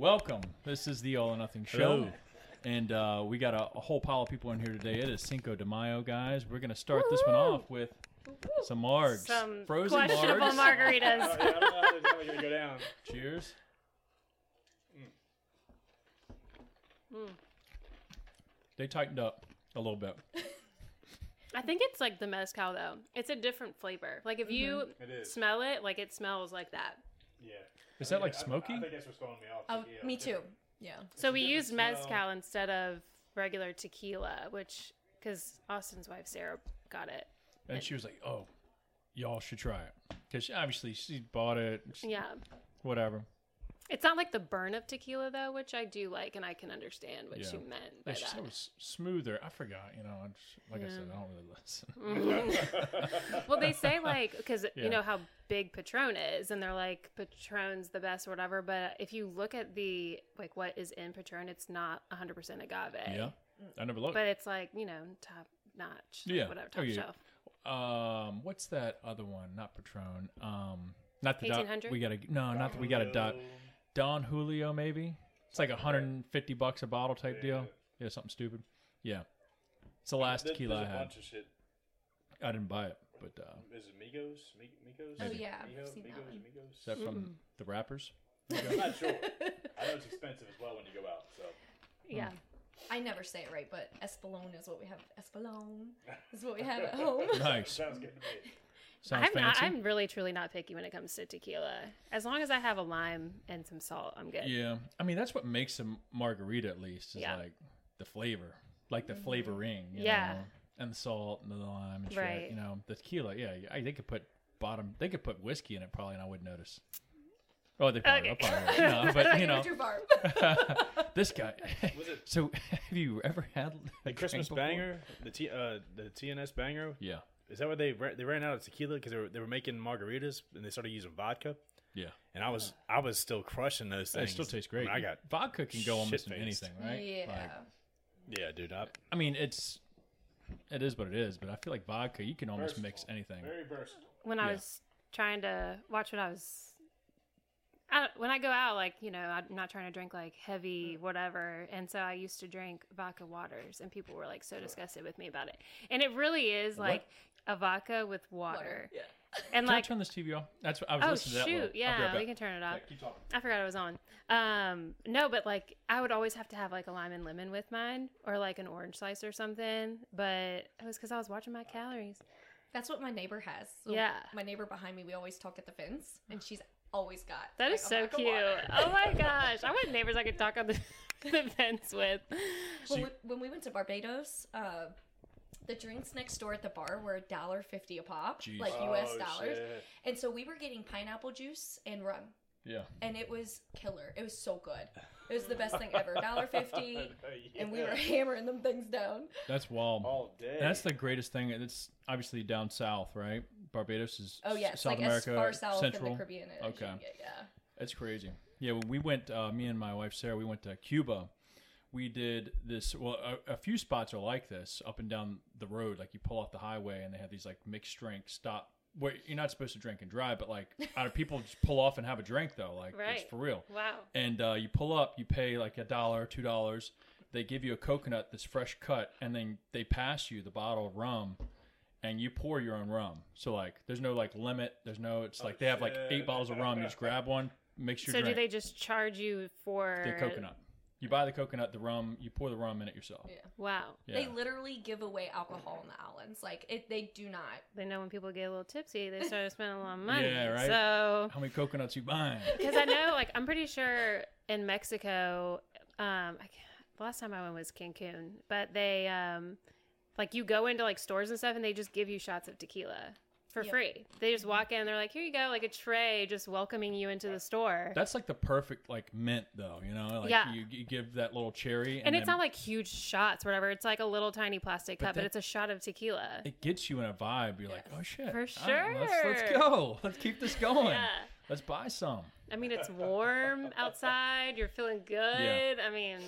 Welcome. This is the All or Nothing Show. Hello. And uh, we got a, a whole pile of people in here today. It is Cinco de Mayo, guys. We're going to start this one off with some margs. Some Frozen questionable margs. margaritas. I don't know how gonna go down. Cheers. Mm. They tightened up a little bit. I think it's like the mezcal though. It's a different flavor. Like if you It is. smell it, like it smells like that. Yeah. Is that like I- I- smoky? I, think that's what's throwing me off. Oh, Yeah. Uh, me too. Yeah. So a we different used smell. mezcal instead of regular tequila, which because Austin's wife Sarah got it. And she was like, oh, y'all should try it. Because obviously she bought it, she- Yeah, whatever. It's not like the burn of tequila though, which I do like, and I can understand what Yeah. you meant Yeah, by she said it was smoother. I forgot, you know. I just, like I said, I don't really listen. Well, they say like because Yeah. you know how big Patron is, and they're like Patron's the best or whatever. But if you look at the like what is in Patron, it's not 100 percent agave. yeah. I never looked. but it's like you know top notch. like, Yeah. whatever Oh, top yeah. shelf. Um, what's that other one? Not Patron. Um, not the Don- 1800? we got a no, not that we got a dot. Don Julio maybe. It's like 150 bucks a bottle type deal. Yeah, something stupid. Yeah, it's the last There- tequila I there's a had. bunch of shit. I didn't buy it, but uh, Is it Migos? Mi- Migos? Oh, yeah, I've Migo- seen that Migos, one. Migos? is that from the rappers? I'm not sure. I know it's expensive as well when you go out. So Yeah. I never say it right, but Espolone is what we have. Espolone is what we have at home. Nice. sounds good to me. Sounds I'm not, fancy. I'm really truly not picky when it comes to tequila. As long as I have a lime and some salt, I'm good. Yeah, I mean that's what makes a margarita at least is Yeah. like the flavor, like the flavoring. You Yeah. know? and the salt and the lime and shit. Right. You know, the tequila. Yeah, I, they could put bottom. They could put whiskey in it probably, and I wouldn't notice. Oh, they probably, Okay. they'll probably would, you but you know, too far. this guy. Was it So, have you ever had the a Christmas banger? The T uh the TNS banger? Yeah, Is that what they ra- they ran out of tequila because they were they were making margaritas and they started using vodka? yeah. And I was I was still crushing those things. It still tastes great. I, mean, I got vodka can go almost in anything, right? Yeah. Like, yeah, dude. I, I mean, it's it is what it is, but I feel like vodka you can almost mix anything. very versatile. When I Yeah. was trying to watch what I was. I, when I go out, like, you know, I'm not trying to drink like heavy mm. whatever. And so I used to drink vodka waters, and people were like so disgusted with me about it. And it really is What? like a vodka with water. Yeah. And Can I like, turn this TV off? That's what I was oh, listening to that. shoot. one. I'll be Yeah, right we can turn it off. Yeah, keep talking. I forgot it was on. Um, no, but like I would always have to have like a lime and lemon with mine, or like an orange slice or something. But it was because I was watching my calories. That's what my neighbor has. So Yeah. My neighbor behind me, we always talk at the fence, and she's always got. That like, is so vodka cute. Oh my gosh, I want neighbors I could talk on the, the fence with. When we, when we went to Barbados, uh, the drinks next door at the bar were a dollar fifty a pop, Jeez. like U.S. Oh, dollars. shit. And so we were getting pineapple juice and rum, Yeah. and it was killer. It was so good. It was the best thing ever. Dollar fifty, and we were hammering them things down. That's wild. all day. That's the greatest thing. It's obviously down south, right? Barbados is Oh yes, South like America, as far south in Central. the Caribbean Okay. you get. Yeah. It's crazy. Yeah, when we went, uh, me and my wife Sarah, we went to Cuba. We did this. Well, a, a few spots are like this up and down the road. Like you pull off the highway, and they have these like mixed drink stop. Where you're not supposed to drink and drive, but like out of people just pull off and have a drink though. Like Right. it's for real. Wow. and uh, you pull up, you pay like a dollar, two dollars. They give you a coconut that's fresh cut, and then they pass you the bottle of rum, and you pour your own rum. So like, there's no like limit. There's no. It's like they have like eight bottles of rum. You just grab one, mix your So do they just charge you for the coconut. You buy the coconut, the rum. You pour the rum in it yourself. Yeah. Wow. Yeah. They literally give away alcohol in the islands. Like it, they do not. They know when people get a little tipsy, they start spending a lot of money. Yeah, right. So How many coconuts you buying? because I know, like, I'm pretty sure in Mexico, um, I, can't- the last time I went was Cancun, but they, um, like, you go into like stores and stuff, and they just give you shots of tequila for Yep. free. They just mm-hmm. walk in, they're like, "Here you go," like a tray, just welcoming you into the store. That's like the perfect like mint though. You know, like Yeah. you, you give that little cherry, and, and it's then not like huge shots, whatever. It's like a little tiny plastic But cup, but it's a shot of tequila. it gets you in a vibe. You're like, oh shit, For All right, let's, let's go. Let's keep this going. Yeah. Let's buy some. I mean, it's warm outside. You're feeling good. Yeah. I mean,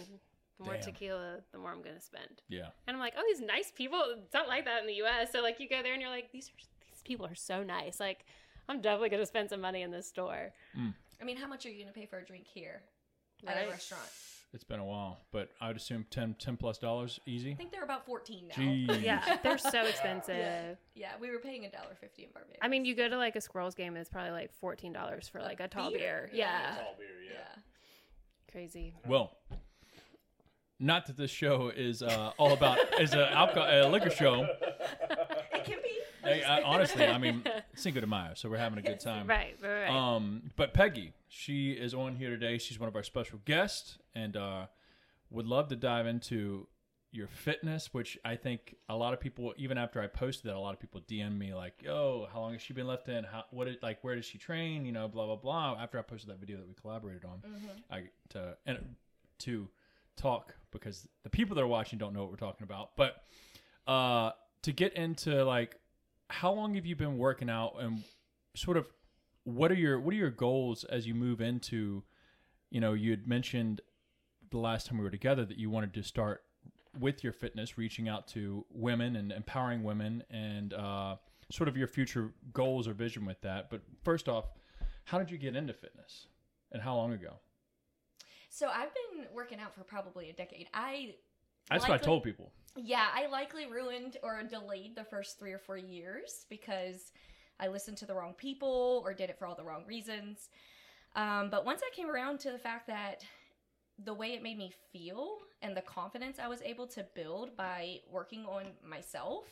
the more Damn. tequila, the more I'm gonna spend. Yeah. And I'm like, oh, these nice people. It's not like that in the U.S. So like, you go there and you're like, these are these people are so nice. Like, I'm definitely gonna spend some money in this store. I mean, how much are you gonna pay for a drink here? at Right. a restaurant. It's been a while, but I would assume 10, 10 plus dollars easy. I think they're about 14 now. Jeez. Yeah, they're so expensive. Yeah. Yeah, we were paying a dollar fifty in Barbados. I mean, you go to like a Squirrels game, it's probably like fourteen dollars for like a tall beer. beer? Yeah, Tall beer, yeah. yeah. crazy. Well, not that this show is uh, all about is a alcohol a liquor show. It can be. Hey, I, honestly, I mean Cinco de Mayo, so we're having a good time. Right, right, right. Um, but Peggy, she is on here today. She's one of our special guests, and uh, would love to dive into your fitness, which I think a lot of people, even after I posted that, a lot of people DM me like, "Yo, how long has she been left in? How what did like where does she train? You know, blah blah blah." After I posted that video that we collaborated on, I to and to talk because the people that are watching don't know what we're talking about, but uh, to get into like how long have you been working out and sort of what are your what are your goals as you move into you know you had mentioned the last time we were together that you wanted to start with your fitness reaching out to women and empowering women and uh, sort of your future goals or vision with that but first off how did you get into fitness and how long ago So I've been working out for probably a decade. I that's what i told people Yeah, I likely ruined or delayed the first three or four years because I listened to the wrong people or did it for all the wrong reasons. Um, but once I came around to the fact that the way it made me feel and the confidence I was able to build by working on myself,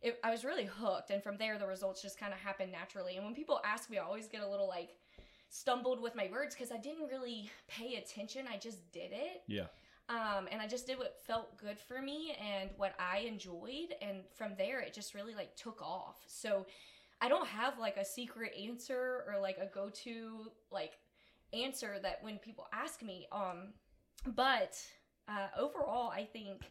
it, I was really hooked. And from there, the results just kind of happened naturally. And when people ask me, I always get a little like stumbled with my words because I didn't really pay attention. I just did it yeah um, and I just did what felt good for me and what I enjoyed, and from there it just really like took off. So I don't have like a secret answer or like a go-to like answer that when people ask me. Um, but uh, overall, I think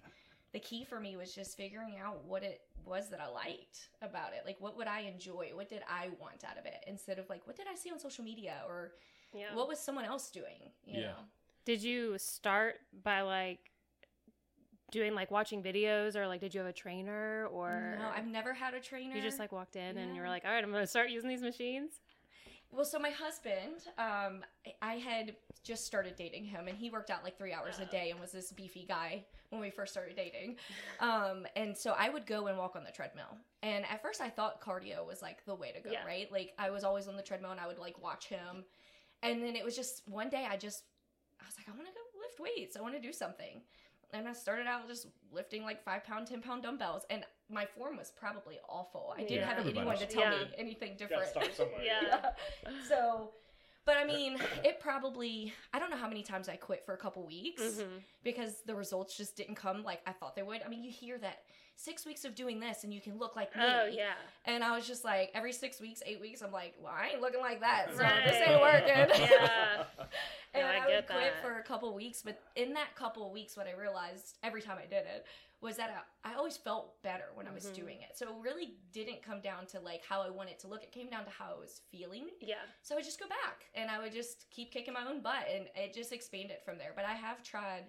the key for me was just figuring out what it was that I liked about it. Like, what would I enjoy? What did I want out of it? Instead of like, what did I see on social media or yeah. what was someone else doing? You Yeah. know? Did you start by like doing like watching videos or like did you have a trainer or No, I've never had a trainer. you just like walked in and you were like, all right, I'm gonna start using these machines? Well, so my husband, um, I had just started dating him, and he worked out like three hours a day and was this beefy guy when we first started dating. Um, and so I would go and walk on the treadmill. And at first, I thought cardio was like the way to go, Yeah. right? Like I was always on the treadmill, and I would like watch him. And then it was just one day, I just, I was like, I want to go lift weights. I want to do something. And I started out just lifting like five pound, ten pound dumbbells, and my form was probably awful. I didn't Yeah. have anyone to tell Yeah. me anything Gotta different. start somewhere. Yeah. so but i mean it probably i don't know how many times i quit for a couple weeks Mhm. because the results just didn't come like i thought they would i mean you hear that six weeks of doing this and you can look like me Oh yeah. and i was just like every six weeks eight weeks i'm like well i ain't looking like that so Right. this ain't working Yeah. and No, I I, would get quit that. for a couple weeks but in that couple weeks what i realized every time i did it was that I, I always felt better when i was Mhm. doing it so it really didn't come down to like how i wanted to look it came down to how i was feeling Yeah. so I would just go back and I would just keep kicking my own butt and it just expanded from there. But I have tried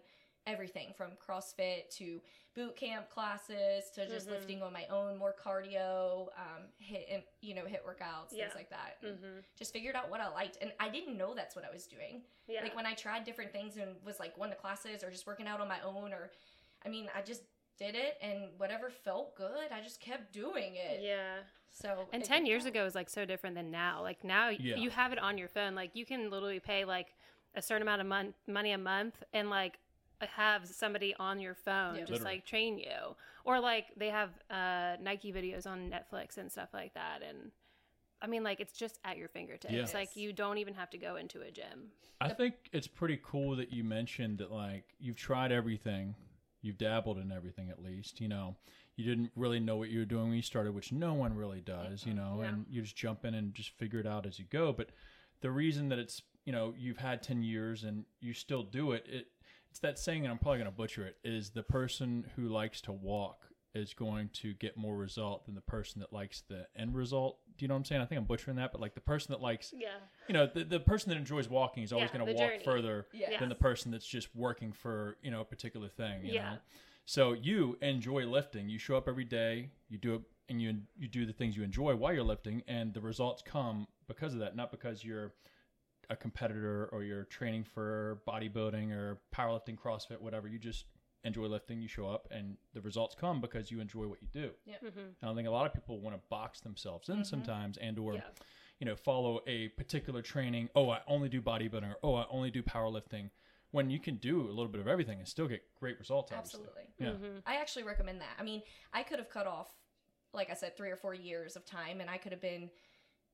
everything from CrossFit to boot camp classes to just Mhm. lifting on my own, more cardio, um, hit and you know hit workouts, Yeah. things like that. Mhm. Just figured out what I liked, and I didn't know that's what I was doing. Yeah. Like when I tried different things and was like going to classes or just working out on my own, or I mean, I just did it and whatever felt good, I just kept doing it. yeah. So And 10 years out. ago is like so different than now. Like now Yeah. you have it on your phone. Like you can literally pay like a certain amount of mon- money a month and like have somebody on your phone Yeah. just Literally. like train you. Or like they have uh, Nike videos on Netflix and stuff like that. And I mean, like it's just at your fingertips. Yeah. Like you don't even have to go into a gym. I think it's pretty cool that you mentioned that like you've tried everything, you've dabbled in everything at least. You know, you didn't really know what you were doing when you started, which no one really does. You know, Yeah. and you just jump in and just figure it out as you go. But the reason that it's you know you've had ten years and you still do it, it it's that saying, and I'm probably going to butcher it, is the person who likes to walk is going to get more result than the person that likes the end result. Do you know what I'm saying? I think I'm butchering that, but like the person that likes Yeah. you know, the, the person that enjoys walking is always Yeah, going to walk journey. further Yeah. than the person that's just working for, you know, a particular thing, you Yeah. know? So you enjoy lifting. You show up every day, you do it and you you do the things you enjoy while you're lifting and the results come because of that, not because you're a competitor or you're training for bodybuilding or powerlifting, CrossFit, whatever. You just enjoy lifting. You show up, and the results come because you enjoy what you do. Mm-hmm. And I think a lot of people want to box themselves in mm-hmm. sometimes, and or Yeah. you know follow a particular training. Oh, I only do bodybuilding, or oh, I only do powerlifting. When you can do a little bit of everything and still get great results. obviously. Absolutely. Yeah. Mm-hmm. I actually recommend that. I mean, I could have cut off, like I said, three or four years of time, and I could have been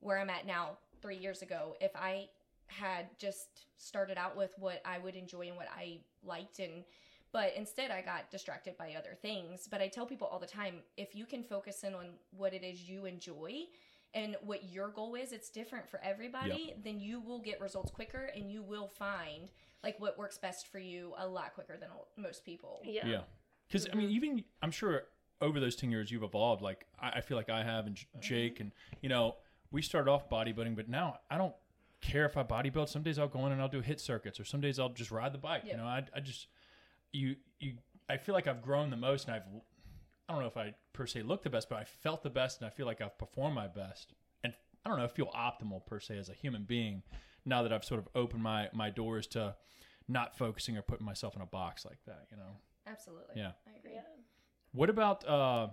where I'm at now three years ago if I had just started out with what I would enjoy and what I liked and but instead I got distracted by other things. But I tell people all the time, if you can focus in on what it is you enjoy and what your goal is, it's different for everybody, then you will get results quicker and you will find like what works best for you a lot quicker than most people. Yeah. Yeah. Because I mean, even I'm sure over those ten years you've evolved. Like I, I feel like I have, and J- mm-hmm. Jake, and you know, we started off bodybuilding, but now I don't care if I bodybuild. Some days I'll go in and I'll do hit circuits, or some days I'll just ride the bike. Yeah. You know, I, I just you you I feel like I've grown the most, and I've I don't know if I per se look the best, but I felt the best, and I feel like I've performed my best, and I don't know, I feel optimal per se as a human being now that I've sort of opened my my doors to not focusing or putting myself in a box like that. You know. Absolutely. Yeah. I agree. Yeah. What about uh,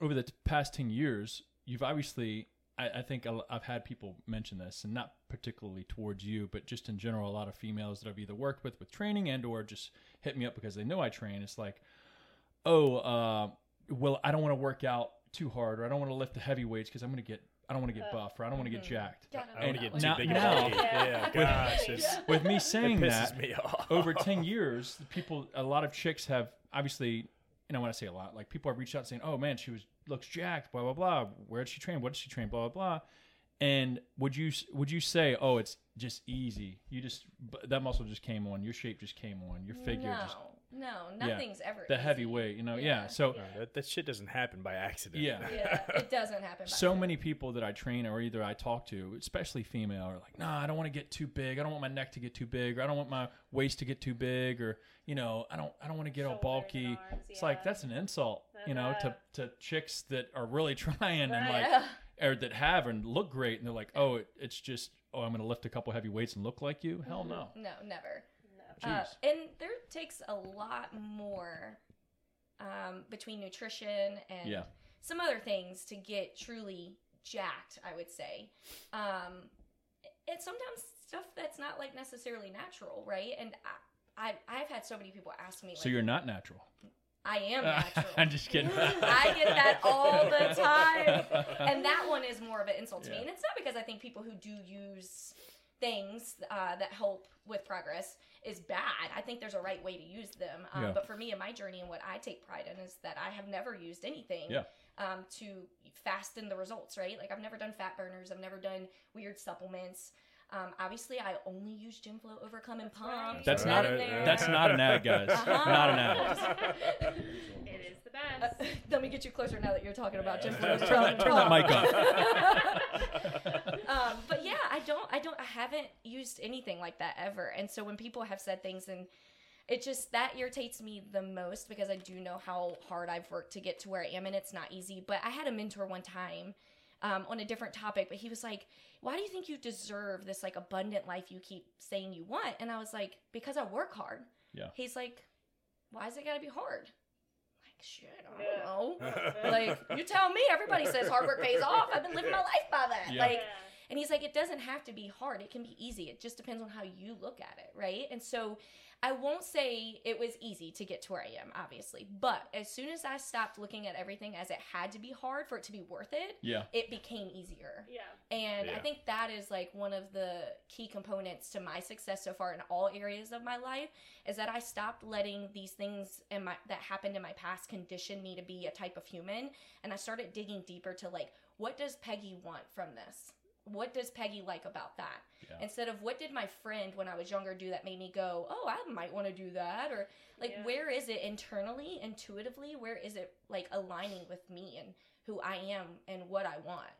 over the t- past 10 years? You've obviously, I, I think I'll- I've had people mention this, and not particularly towards you, but just in general, a lot of females that I've either worked with with training and or just hit me up because they know I train. It's like, oh, uh, well, I don't want to work out too hard, or I don't want to lift the heavy weights because I'm going to get, I don't want to get buff, or I don't want to get jacked. I don't want to get too now- big now- of a Yeah, gosh, it's, With me saying pisses that, me off. over 10 years, people, a lot of chicks have obviously, you I want to say a lot, like people have reached out saying, oh man, she was, looks jacked, blah, blah, blah. Where did she train? What did she train? Blah, blah, blah. And would you, would you say, oh, it's just easy. You just, that muscle just came on. Your shape just came on. Your figure no, just, no, Yeah. nothing's ever the easy. heavy weight, you know? Yeah. Yeah. So, No, that, that shit doesn't happen by accident. Yeah. Yeah, it doesn't happen. by so accident. many people that I train or either I talk to, especially female, are like, "Nah, I don't want to get too big. I don't want my neck to get too big, or I don't want my waist to get too big, or you know, I don't, I don't want to get all Shoulders bulky." and arms, It's like that's an insult, you know, to to chicks that are really trying and Right. like, or that have and look great, and they're like, "Oh, it, it's just, oh, I'm going to lift a couple heavy weights and look like you." Hell mm-hmm. no. No, never. Uh, and there takes a lot more um, between nutrition and Yeah. some other things to get truly jacked. I would say, um, and sometimes stuff that's not like necessarily natural, right? And I, I I've had so many people ask me, like, So you're not natural. I am natural. I'm just kidding. I get that all the time. and that one is more of an insult to me. And it's not because I think people who do use things uh, that help with progress is bad. I think there's a right way to use them. Um, Yeah. But for me and my journey and what I take pride in is that I have never used anything Yeah. um, to fasten the results, right? Like I've never done fat burners. I've never done weird supplements. Um, obviously, I only use GymFlo over Overcome and Pump. right. That's not a, that's not an ad, guys. Uh-huh. Not an ad. It is the Uh, best. let me get you closer now that you're talking about GymFlo. Turn that, turn that mic off. um, but yeah, I don't, I don't, I haven't used anything like that ever. And so when people have said things, and it just that irritates me the most because I do know how hard I've worked to get to where I am, and it's not easy. But I had a mentor one time um, on a different topic, but he was like, "Why do you think you deserve this like abundant life you keep saying you want?" And I was like, "Because I work hard." Yeah. He's like, "Why is it gotta be hard?" Like shit, I don't know. like you tell me. Everybody says hard work pays off. I've been living my life by that. Yeah. Like. And he's like, it doesn't have to be hard. It can be easy. It just depends on how you look at it, right? And so I won't say it was easy to get to where I am, obviously. But as soon as I stopped looking at everything as it had to be hard for it to be worth it, Yeah. it became easier. yeah. And I think that is like one of the key components to my success so far in all areas of my life is that I stopped letting these things in my that happened in my past condition me to be a type of human and I started digging deeper to like what does Peggy want from this? What does Peggy like about that? Yeah. Instead of what did my friend when I was younger do that made me go, "Oh, I might want to do that," or like Yeah. where is it internally, intuitively, where is it like aligning with me and who I am and what I want?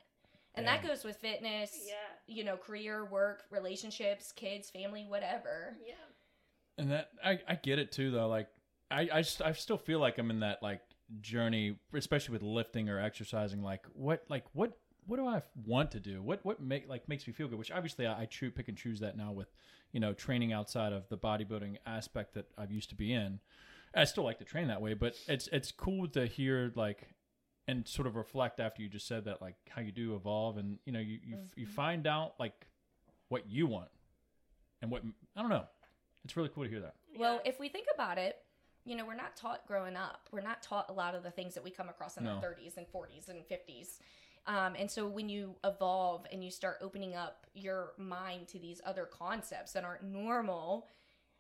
And that goes with fitness, Yeah. you know, career, work, relationships, kids, family, whatever. Yeah. And that I, I get it too though. Like I, I just I still feel like I'm in that like journey, especially with lifting or exercising. Like what like what what do I want to do? What what make like makes me feel good? Which obviously I, I choo- pick and choose that now with you know training outside of the bodybuilding aspect that I've used to be in. I still like to train that way, but it's it's cool to hear like and sort of reflect after you just said that like how you do evolve and you know you you, you mm-hmm. find out like what you want and what I don't know. It's really cool to hear that. Well, if we think about it, you know, we're not taught growing up. We're not taught a lot of the things that we come across in No. our 30s and 40s and 50s. Um, and so when you evolve and you start opening up your mind to these other concepts that aren't normal,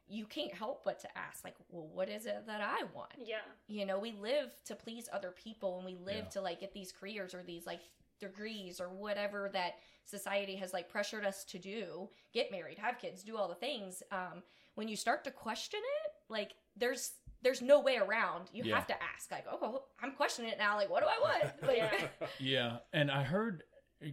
you can't help but to ask, like, well, what is it that I want? Yeah. You know, we live to please other people and we live Yeah. to like get these careers or these like degrees or whatever that society has like pressured us to do get married have kids do all the things um when you start to question it like there's there's no way around you Yeah. have to ask like oh i'm questioning it now like what do i want like, Yeah. Yeah, and I heard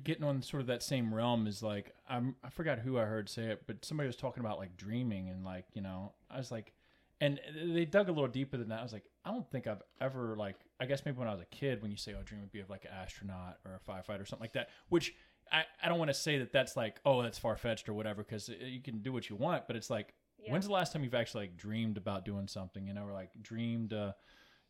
getting on sort of that same realm is like I'm I forgot who I heard say it, but somebody was talking about like dreaming and like you know I was like, and they dug a little deeper than that. I was like, I don't think I've ever like I guess maybe when I was a kid when you say oh dream would be of like an astronaut or a firefighter or something like that, which I I don't want to say that that's like oh that's far fetched or whatever because uh, you can do what you want, but it's like Yeah. when's the last time you've actually like dreamed about doing something you know or like dreamed uh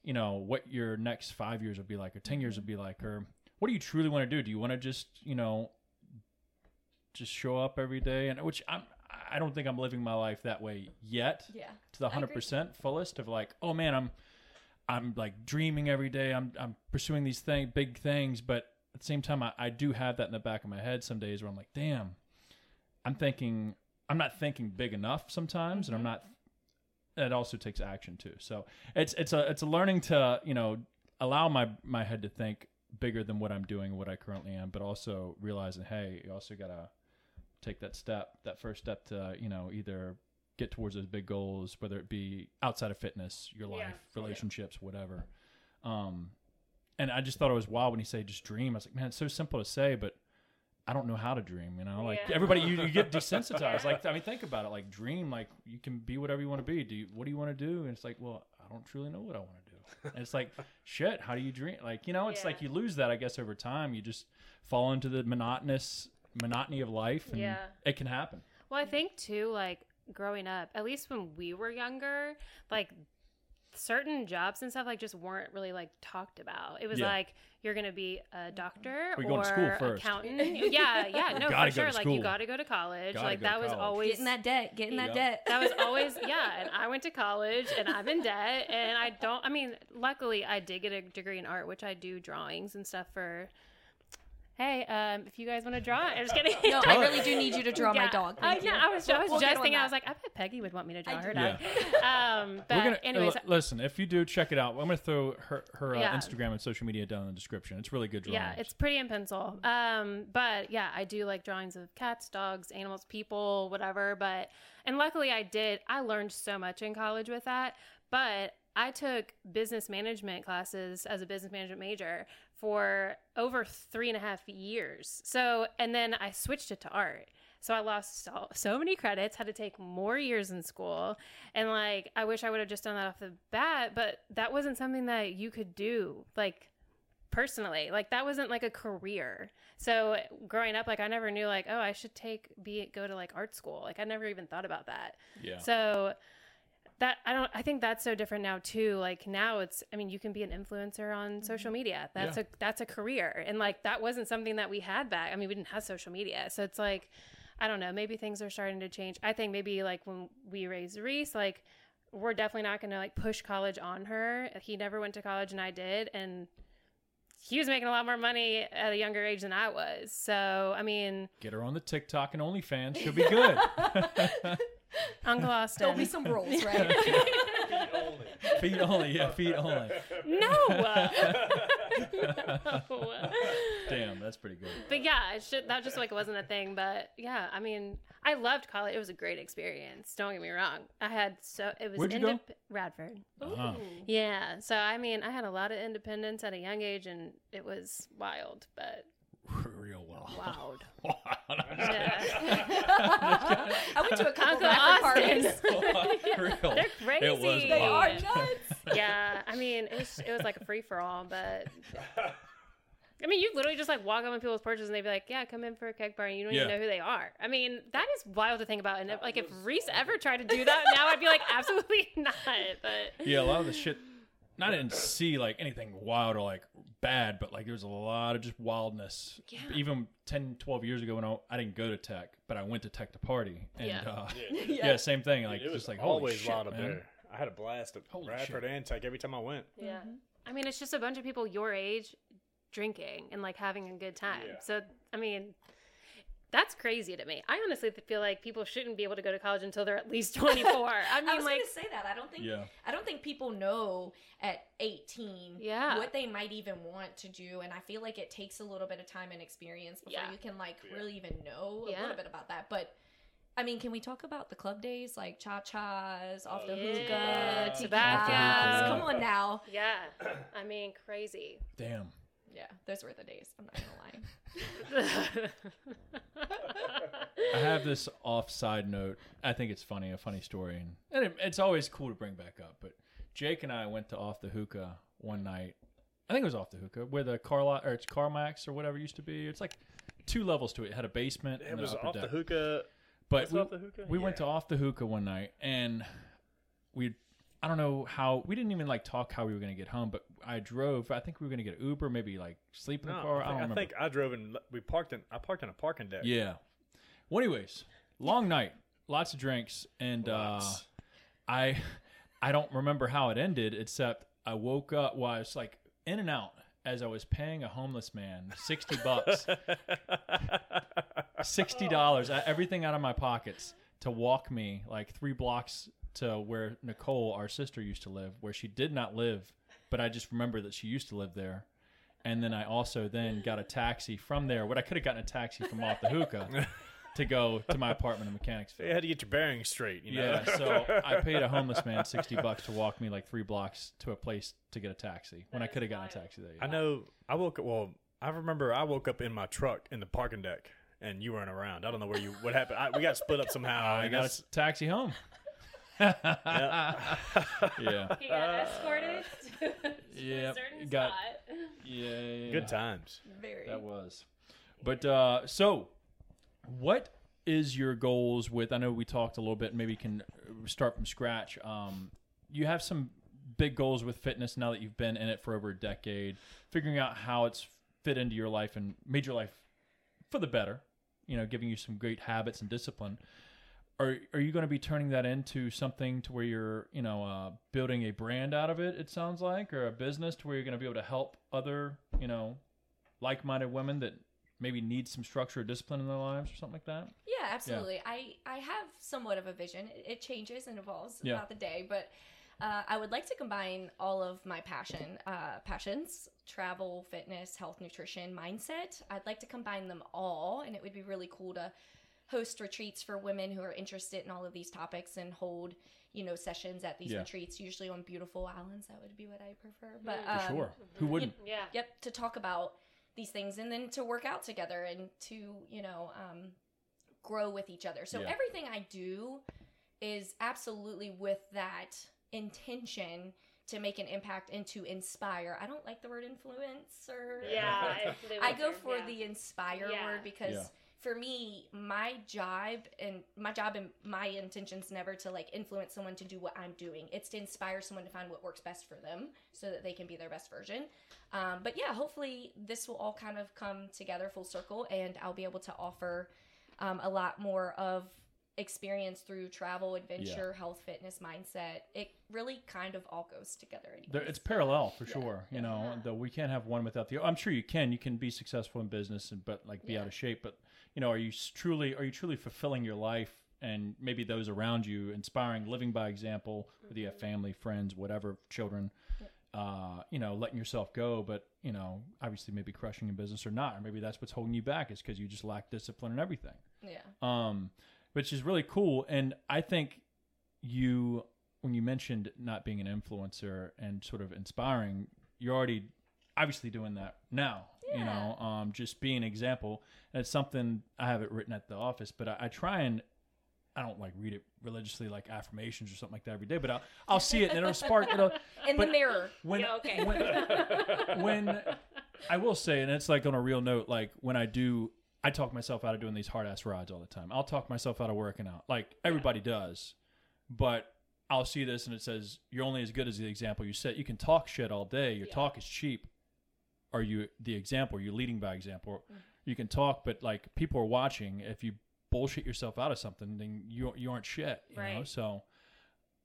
you know what your next five years would be like or 10 years would be like? Or what do you truly want to do? Do you want to just you know just show up every day? And which i'm i don't think i'm living my life that way yet yeah to the 100% fullest of like oh man i'm i'm like dreaming every day. I'm i'm pursuing these thing big things. But at the same time I, I do have that in the back of my head some days where i'm like damn i'm thinking i'm not thinking big enough sometimes and i'm not it also takes action too. So it's it's a it's a learning to you know allow my my head to think bigger than what i'm doing what i currently am but also realizing hey you also gotta take that step that first step to you know either get towards those big goals whether it be outside of fitness your Yeah. life relationships whatever. Um and i just thought it was wild when you say just dream. I was like man it's so simple to say but I don't know how to dream, you know. Like Yeah. everybody, you, you get desensitized. Like I mean, think about it. Like dream, like you can be whatever you want to be. Do you, what do you want to do? And it's like, well, I don't truly know what I want to do. And it's like, shit. How do you dream? Like you know, it's Yeah. like you lose that. I guess over time, you just fall into the monotonous monotony of life, and Yeah. it can happen. Well, I think too, like growing up, at least when we were younger, like certain jobs and stuff like just weren't really like talked about. It was Yeah. like you're gonna be a doctor Or or you go to school first. accountant. yeah, yeah, no, for sure. Like you got to go to college. Gotta like that was college. always getting that debt getting that debt that was always yeah and i went to college and i'm in debt and i don't i mean luckily i did get a degree in art which i do drawings and stuff for hey um if you guys want to draw i'm just kidding no i really do need you to draw my dog I, Thank know, you. I was, We'll- I was we'll just on thinking, I was like, I bet Peggy would want me to draw I her do. dog. Um, but We're gonna anyways, uh, listen. If you do, check it out. I'm gonna throw her her uh, Yeah. Instagram and social media down in the description. It's really good drawings. yeah, it's pretty in pencil. Um, but yeah, I do like drawings of cats, dogs, animals, people, whatever. But and luckily, I did. I learned so much in college with that. But I took business management classes as a business management major for over three and a half years. So, and then I switched it to art. So I lost so, so many credits, had to take more years in school. And like, I wish I would have just done that off the bat, but that wasn't something that you could do. Like, personally like that wasn't like a career so growing up like i never knew like oh i should take be go to like art school like i never even thought about that yeah. so that i don't i think that's so different now too like now it's i mean you can be an influencer on mm-hmm. social media that's Yeah. a that's a career and like that wasn't something that we had back i mean we didn't have social media so it's like i don't know maybe things are starting to change i think maybe like when we raised reese like we're definitely not going to like push college on her he never went to college and i did and he was making a lot more money at a younger age than I was. So, I mean, Get her on the TikTok and OnlyFans. She'll be good. Uncle Austin. there'll be some rules right feet only. feet Yeah, feet only. no. no. Damn, that's pretty good. But yeah, it should, that just like wasn't a thing. But yeah, I mean, I loved college. It was a great experience. Don't get me wrong. I had so it was Where'd you go? Radford. Uh-huh. Yeah. So I mean, I had a lot of independence at a young age, and it was wild, but Real well. wild. Yeah. Yeah. i went to a couple Uncle Austin. Real. They're crazy. It was they are nuts yeah, I mean, it was it was like a free for all, but I mean, you literally just like walk up on people's porches and they'd be like, "Yeah, come in for a keg bar," and you don't even know who they are. I mean, that is wild to think about. And if, like, if Reese ever tried to do that, now I'd be like, absolutely not. But Yeah, a lot of the shit. I didn't see like anything wild or like bad, but like there was a lot of just wildness. Yeah. Even 10, 12 years ago when I, I didn't go to tech, but I went to tech to party. And Yeah. uh, Yeah. yeah. same thing. Like it was just like holy always shit, wild up man. there. I had a blast at Holy Radford shit. and Tech every time I went. yeah, I mean, it's just a bunch of people your age drinking and like having a good time. Yeah. So, I mean. That's crazy to me. I honestly feel like people shouldn't be able to go to college until they're at least 24. I mean, I mean, was like, gonna say that. I don't think Yeah. I don't think people know at 18 Yeah. what they might even want to do and I feel like it takes a little bit of time and experience before Yeah. you can like Yeah. really even know a Yeah. little bit about that. But I mean, can we talk about the club days like cha-chas, oh, off the Yeah. hookah, Tobacco. Come on now. yeah. I mean, crazy. Damn. Yeah, those were the days. I'm not gonna lie. I have this off side note. I think it's funny, a funny story, and, and it, it's always cool to bring back up. But Jake and I went to off the hookah one night. I think it was off the hookah, where the car lot or it's CarMax or whatever it used to be. It's like two levels to it. It had a basement It and was an upper off the deck. hookah. But we, off the hookah? we went to off the hookah one night, and we I don't know how we didn't even like talk how we were gonna get home, but I drove. I think we were gonna get Uber, maybe like sleep in the No, car. I, I, don't think, I remember. think I drove and we parked in. I parked in a parking deck. Yeah. Well, anyways, long night, lots of drinks, and uh, I I don't remember how it ended, except I woke up. Well, I was like in and out as I was paying a homeless man sixty bucks, sixty dollars, everything out of my pockets to walk me like three blocks to where Nicole, our sister, used to live, where she did not live, but I just remember that she used to live there. And then I also then got a taxi from there. What I could have gotten a taxi from off the hookah to go to my apartment in Mechanicsville. you had to get your bearings straight. You know? Yeah, so I paid a homeless man sixty bucks to walk me like three blocks to a place to get a taxi when I could have gotten a taxi there. I know. I woke up. Well, I remember I woke up in my truck in the parking deck, and you weren't around. I don't know where you. What happened? I, we got split up somehow. I and got that's- a taxi home. Yeah, He got escorted to Yeah, a certain got- spot. yeah, yeah. good times. Very. That was. But uh, so, what is your goals with? I know we talked a little bit. Maybe you can start from scratch. Um, you have some big goals with fitness now that you've been in it for over a decade. Figuring out how it's fit into your life and made your life for the better. You know, giving you some great habits and discipline. Are are you going to be turning that into something to where you're, you know, uh, building a brand out of it? It sounds like, or a business to where you're going to be able to help other, you know, like-minded women that maybe need some structure or discipline in their lives or something like that. Yeah, absolutely. I I have somewhat of a vision. It, it changes and evolves Yeah. throughout the day, but uh, I would like to combine all of my passion uh, passions: travel, fitness, health, nutrition, mindset. I'd like to combine them all, and it would be really cool to host retreats for women who are interested in all of these topics and hold you know sessions at these Yeah. retreats usually on beautiful islands that would be what i prefer but For um, sure. Who wouldn't? Yeah. yep to talk about these things and then to work out together and to you know um, grow with each other so Yeah. everything i do is absolutely with that intention to make an impact and to inspire i don't like the word influence or Yeah. I, I go for the inspire Yeah. word because Yeah. For me, my job and my job and my intention's never to like influence someone to do what I'm doing. It's to inspire someone to find what works best for them so that they can be their best version. Um, but yeah, hopefully this will all kind of come together full circle and I'll be able to offer um, a lot more of experience through travel, adventure, health, fitness, mindset. It really kind of all goes together. anyways. It's parallel for Yeah. sure. You know, Yeah. though we can't have one without the. I'm sure you can. You can be successful in business and but like be Yeah. out of shape. But you know, are you truly are you truly fulfilling your life and maybe those around you, inspiring, living by example, whether you have family, friends, whatever, children. Uh, you know, letting yourself go, but you know, obviously, maybe crushing in business or not, or maybe that's what's holding you back is because you just lack discipline and everything. yeah. um, which is really cool. And I think you, when you mentioned not being an influencer and sort of inspiring, you're already obviously doing that now. You know, um, just being an example. It's something I have it written at the office, but I, I try and. I don't like read it religiously, like affirmations or something like that every day. But I'll, I'll see it and it'll spark. It'll, In the mirror. when Yeah, okay. when when I will say, and it's like on a real note, like when I do, I talk myself out of doing these hard ass rides all the time. I'll talk myself out of working out, like everybody does. But I'll see this and it says you're only as good as the example you set. You can talk shit all day. Your Yeah. talk is cheap. Are you the example? Are you leading by example? Mm-hmm. You can talk, but like people are watching. If you bullshit yourself out of something, then you you aren't shit. You know, Right. so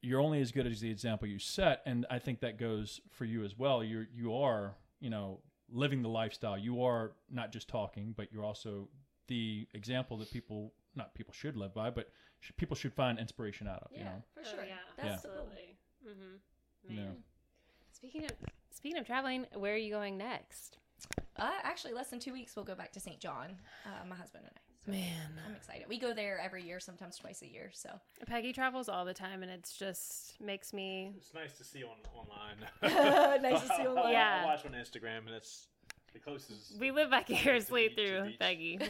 you're only as good as the example you set and i think that goes for you as well you're you are you know living the lifestyle you are not just talking but you're also the example that people not people should live by but sh- people should find inspiration out of Yeah, you know for Oh, sure. yeah, That's the goal. absolutely. Mm-hmm. Yeah. Speaking of speaking of traveling, where are you going next? Uh, actually, less than two weeks, we'll go back to St. John, uh, my husband and I. So Man, I'm excited. We go there every year, sometimes twice a year. So Peggy travels all the time, and it's just makes me. It's nice to see on online. Nice to see you online. Yeah. I watch on Instagram, and it's the closest. We live vicariously To the beach, through. Peggy. Yeah.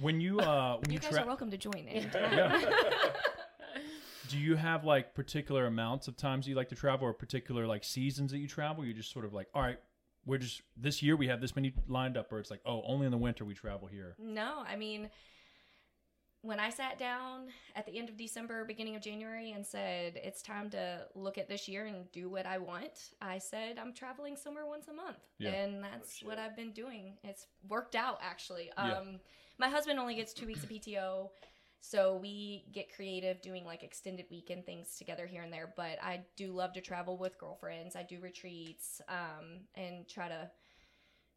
when you uh when you you, guys tra- are welcome to join anytime. yeah. do you have like particular amounts of times you like to travel or particular like seasons that you travel you just sort of like all right we're just this year we have this many lined up or it's like oh only in the winter we travel here No, I mean, when I sat down at the end of December, beginning of January, and said it's time to look at this year and do what I want, I said I'm traveling somewhere once a month, Yeah. and that's Oh, what. I've been doing. It's worked out actually. Yeah. Um, my husband only gets two weeks of PTO. So we get creative doing like extended weekend things together here and there. But I do love to travel with girlfriends. I do retreats um, and try to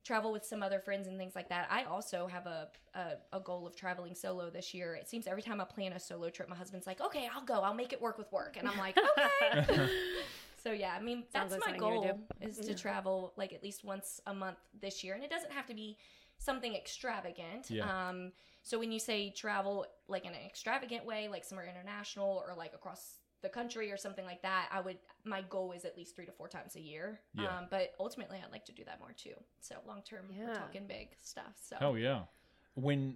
travel with some other friends and things like that. I also have a, a a goal of traveling solo this year. It seems every time I plan a solo trip, my husband's like, "Okay, I'll go. I'll make it work with work," and I'm like, "Okay." so yeah, I mean, Sounds that's like my something you would goal is to travel like at least once a month this year, and it doesn't have to be something extravagant. Yeah. Um, so when you say travel like in an extravagant way, like somewhere international or like across the country or something like that, I would my goal is at least three to four times a year. Yeah. Um, but ultimately, I'd like to do that more too. So long term, we're Yeah. talking big stuff. So Oh yeah. When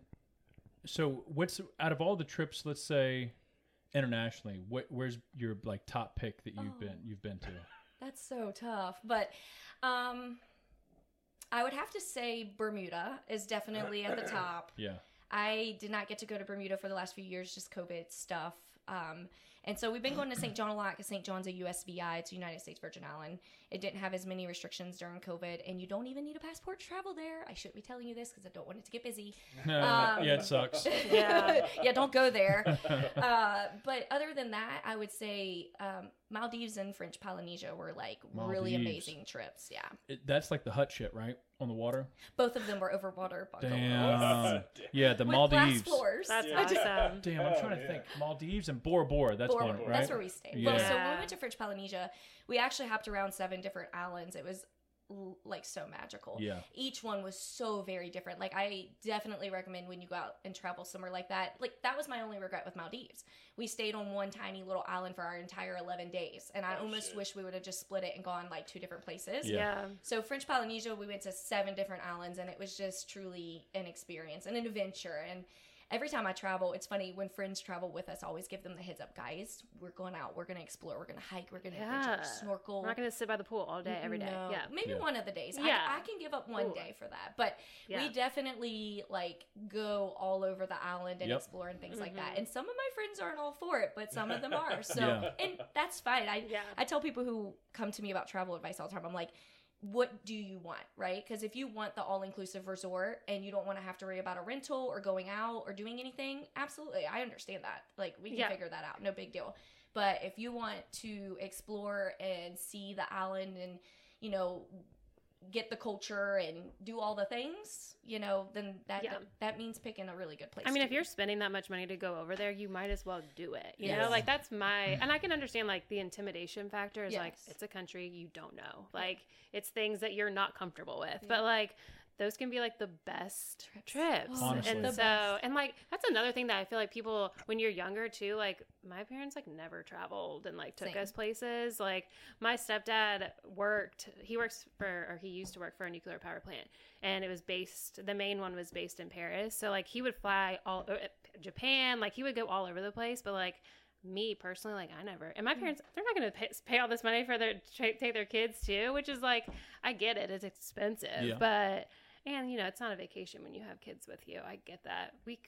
so what's out of all the trips, let's say internationally, what where's your like top pick that you've Oh. been you've been to? that's so tough. But um, I would have to say Bermuda is definitely at the top. Yeah. I did not get to go to Bermuda for the last few years, just COVID stuff. Um, and so we've been going to St. John a lot because St. John's a USVI, it's United States Virgin Island. It didn't have as many restrictions during COVID, and you don't even need a passport to travel there. I shouldn't be telling you this because I don't want it to get busy. Um, yeah, it sucks. Yeah. yeah, don't go there. Uh, but other than that, I would say um, Maldives and French Polynesia were like really amazing trips. Yeah, It, that's like the hut shit, right? On the water. both of them were over water bungalows Damn. yeah, the with Maldives. glass floors. That's Yeah. awesome. Damn, I'm Oh, trying to yeah. think. Maldives and Bora Bora. That's Bora one, Bora. right? That's where we stayed. Yeah. Well, so when we went to French Polynesia, we actually hopped around seven different islands. It was like so magical. Yeah. Each one was so very different. Like I definitely recommend when you go out and travel somewhere like that. Like that was my only regret with Maldives. We stayed on one tiny little island for our entire 11 days, and I Oh, almost shit. wish we would have just split it and gone like two different places. Yeah. Yeah. So French Polynesia, we went to seven different islands, and it was just truly an experience and an adventure. And every time I travel, it's funny when friends travel with us. I always give them the heads up, guys. We're going out. We're going to explore. We're going to hike. We're going to Yeah. snorkel. We're not gonna sit by the pool all day, every day. No. Yeah. maybe Yeah. one of the days. Yeah. I, I can give up one Ooh. day for that, but Yeah. we definitely like go all over the island and Yep. explore and things like that. Mhm. And some of my friends aren't all for it, but some of them are. So, Yeah. and that's fine. I Yeah. I tell people who come to me about travel advice all the time, I'm like, what do you want, right? Because if you want the all inclusive resort and you don't want to have to worry about a rental or going out or doing anything, absolutely. I understand that. Like, we can Yeah. figure that out. No big deal. But if you want to explore and see the island and, you know, get the culture and do all the things, you know, then that Yeah. that, that means picking a really good place. I mean, if you're spending that much money to go over there, you might as well do it. You know, like that's my, and I can understand like the intimidation factor is like it's a country you don't know. Like it's things that you're not comfortable with. Yeah. But like those can be like the best Trips. trips. Honestly. And the so, best. and like that's another thing that I feel like people when you're younger too, like my parents like never traveled and like took Same. us places. Like my stepdad worked, he works for, or he used to work for a nuclear power plant and it was based the main one was based in paris so like he would fly all uh, japan like he would go all over the place but like me personally, like I never, and my parents, they're not going to pay, pay all this money for their take their kids too, which is like, I get it, it's expensive, Yeah. but and you know, it's not a vacation when you have kids with you. I get that. We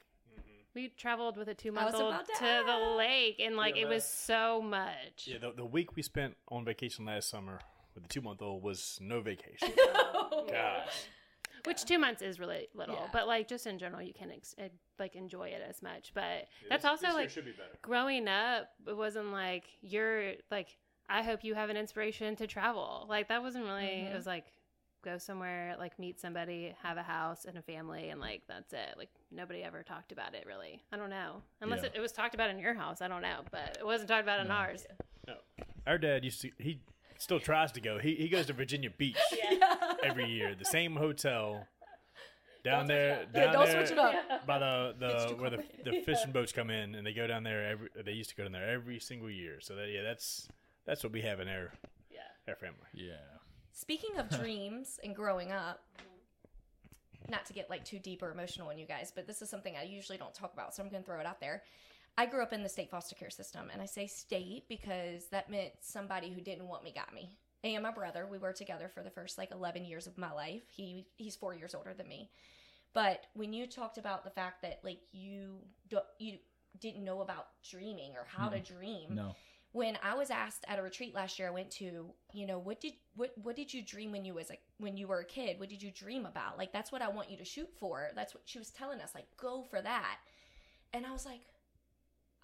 we traveled with a two month old to, to the lake, and like Yeah, it was so much. Yeah, the, the week we spent on vacation last summer with the two month old was no vacation. Gosh. Which two months is really little, Yeah. but like just in general, you can ex- eh, like enjoy it as much. But that's also like should be better. growing up. It wasn't like you're like I hope you have an inspiration to travel. Like that wasn't really. It was like go somewhere, like meet somebody, have a house and a family, and like that's it. Like nobody ever talked about it really. I don't know unless Yeah. it, it was talked about in your house. I don't know, but it wasn't talked about in ours. No. Our dad used to, he still tries to go. He, he goes to Virginia Beach every year, the same hotel. Down there, Yeah, down don't there switch it up. by the, the where the, the complicated. fishing boats come in, and they go down there every. They used to go down there every single year. So that yeah, that's that's what we have in our Yeah. our family. Yeah. Speaking of dreams and growing up, not to get like too deep or emotional on you guys, but this is something I usually don't talk about, so I'm going to throw it out there. I grew up in the state foster care system, and I say state because that meant somebody who didn't want me got me. And my brother, we were together for the first like 11 years of my life. He he's 4 years older than me. But when you talked about the fact that like you don't you didn't know about dreaming or how to mm. dream, No. When I was asked at a retreat last year I went to, you know, what did what what did you dream when you was like when you were a kid? What did you dream about? Like that's what I want you to shoot for. That's what she was telling us. Like go for that. And I was like,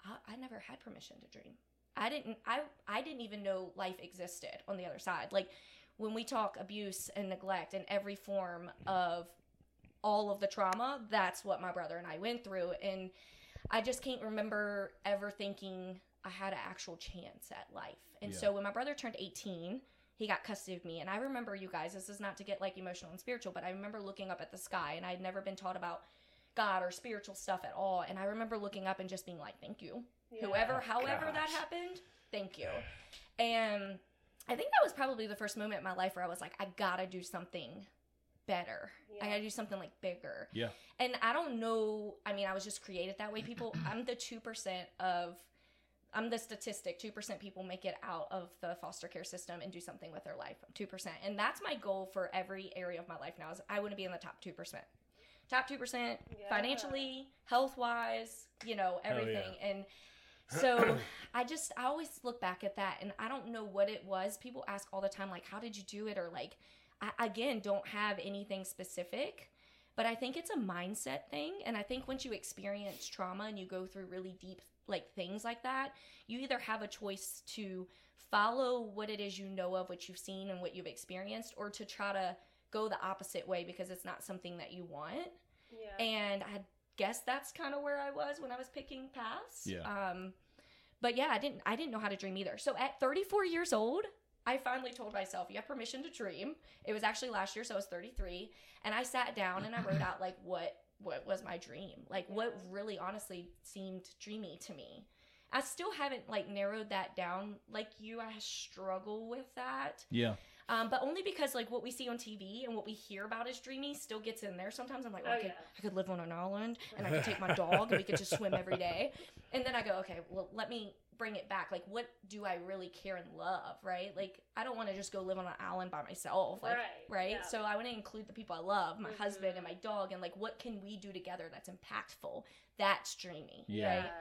I, I never had permission to dream. I didn't I I didn't even know life existed on the other side. Like when we talk abuse and neglect and every form of all of the trauma, that's what my brother and I went through and I just can't remember ever thinking I had an actual chance at life. And Yeah. so when my brother turned 18, he got custody of me. And I remember you guys, this is not to get like emotional and spiritual, but I remember looking up at the sky and I had never been taught about God or spiritual stuff at all. And I remember looking up and just being like, thank you. Whoever, oh, however that happened, thank you. And I think that was probably the first moment in my life where I was like, I gotta do something better. I gotta do something like bigger. Yeah. And I don't know. I mean, I was just created that way. People, I'm the 2% of, I'm the statistic 2% people make it out of the foster care system and do something with their life. 2%. And that's my goal for every area of my life now is I want to be in the top 2%. Top 2% financially, health wise, you know, Hell yeah. everything. And so I just, I always look back at that and I don't know what it was. People ask all the time, like, how did you do it? Or like, I, again, don't have anything specific but I think it's a mindset thing. And I think once you experience trauma and you go through really deep like things like that, you either have a choice to follow what it is you know of, what you've seen and what you've experienced, or to try to go the opposite way because it's not something that you want. Yeah. And I guess that's kind of where I was when I was picking paths. Yeah. Um, but yeah, I didn't I didn't know how to dream either. So at 34 years old, I finally told myself, you have permission to dream. It was actually last year, so I was 33. And I sat down and I wrote out like what what was my dream? Like what really honestly seemed dreamy to me. I still haven't like narrowed that down like you. I struggle with that. Yeah. Um, but only because like what we see on TV and what we hear about as dreamy still gets in there. Sometimes I'm like, Oh, oh, I, could, yeah. I could live on an island and I could take my dog and we could just swim every day. And then I go, okay, well, let me bring it back. Like, what do I really care and love, right? Like, I don't want to just go live on an island by myself, like, Right, right? yeah. So I want to include the people I love, my husband Mhm. and my dog, and like, what can we do together that's impactful? That's dreamy, Yeah. right?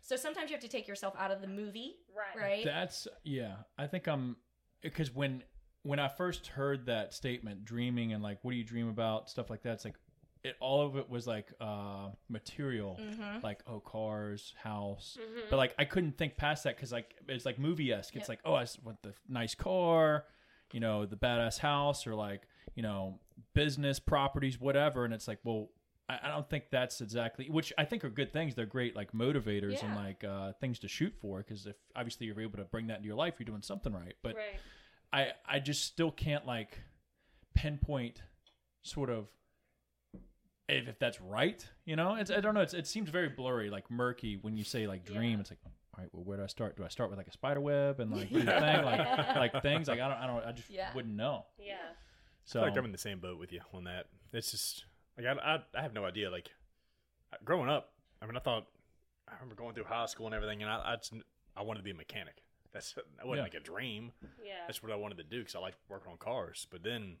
So sometimes you have to take yourself out of the movie, Right. right? That's yeah. I think I'm because when when I first heard that statement, dreaming and like, what do you dream about, stuff like that. It's like it all of it was like uh material, Mhm. like oh cars, house. Mhm. But like I couldn't think past that because like it's like movie esque. It's Yep. like oh I want the nice car, you know, the badass house, or like you know business properties, whatever. And it's like well. I I don't think that's exactly, which I think are good things. They're great, like motivators and like uh, things to shoot for. Because if obviously you're able to bring that into your life, you're doing something right. But right. I I just still can't like pinpoint sort of if, if that's right. You know, it's I don't know. It's, it seems very blurry, like murky when you say like dream. Yeah. It's like all right, well, where do I start? Do I start with like a spider web and like do the thing, like like things? Like I don't I don't I just Yeah. wouldn't know. Yeah. So I feel like I'm in the same boat with you on that. It's just like I, I, I have no idea. Like uh, growing up, I mean, I thought I remember going through high school and everything, and I, I just I wanted to be a mechanic. That's that wasn't Yeah. like a dream. Yeah. That's what I wanted to do because I like working on cars. But then,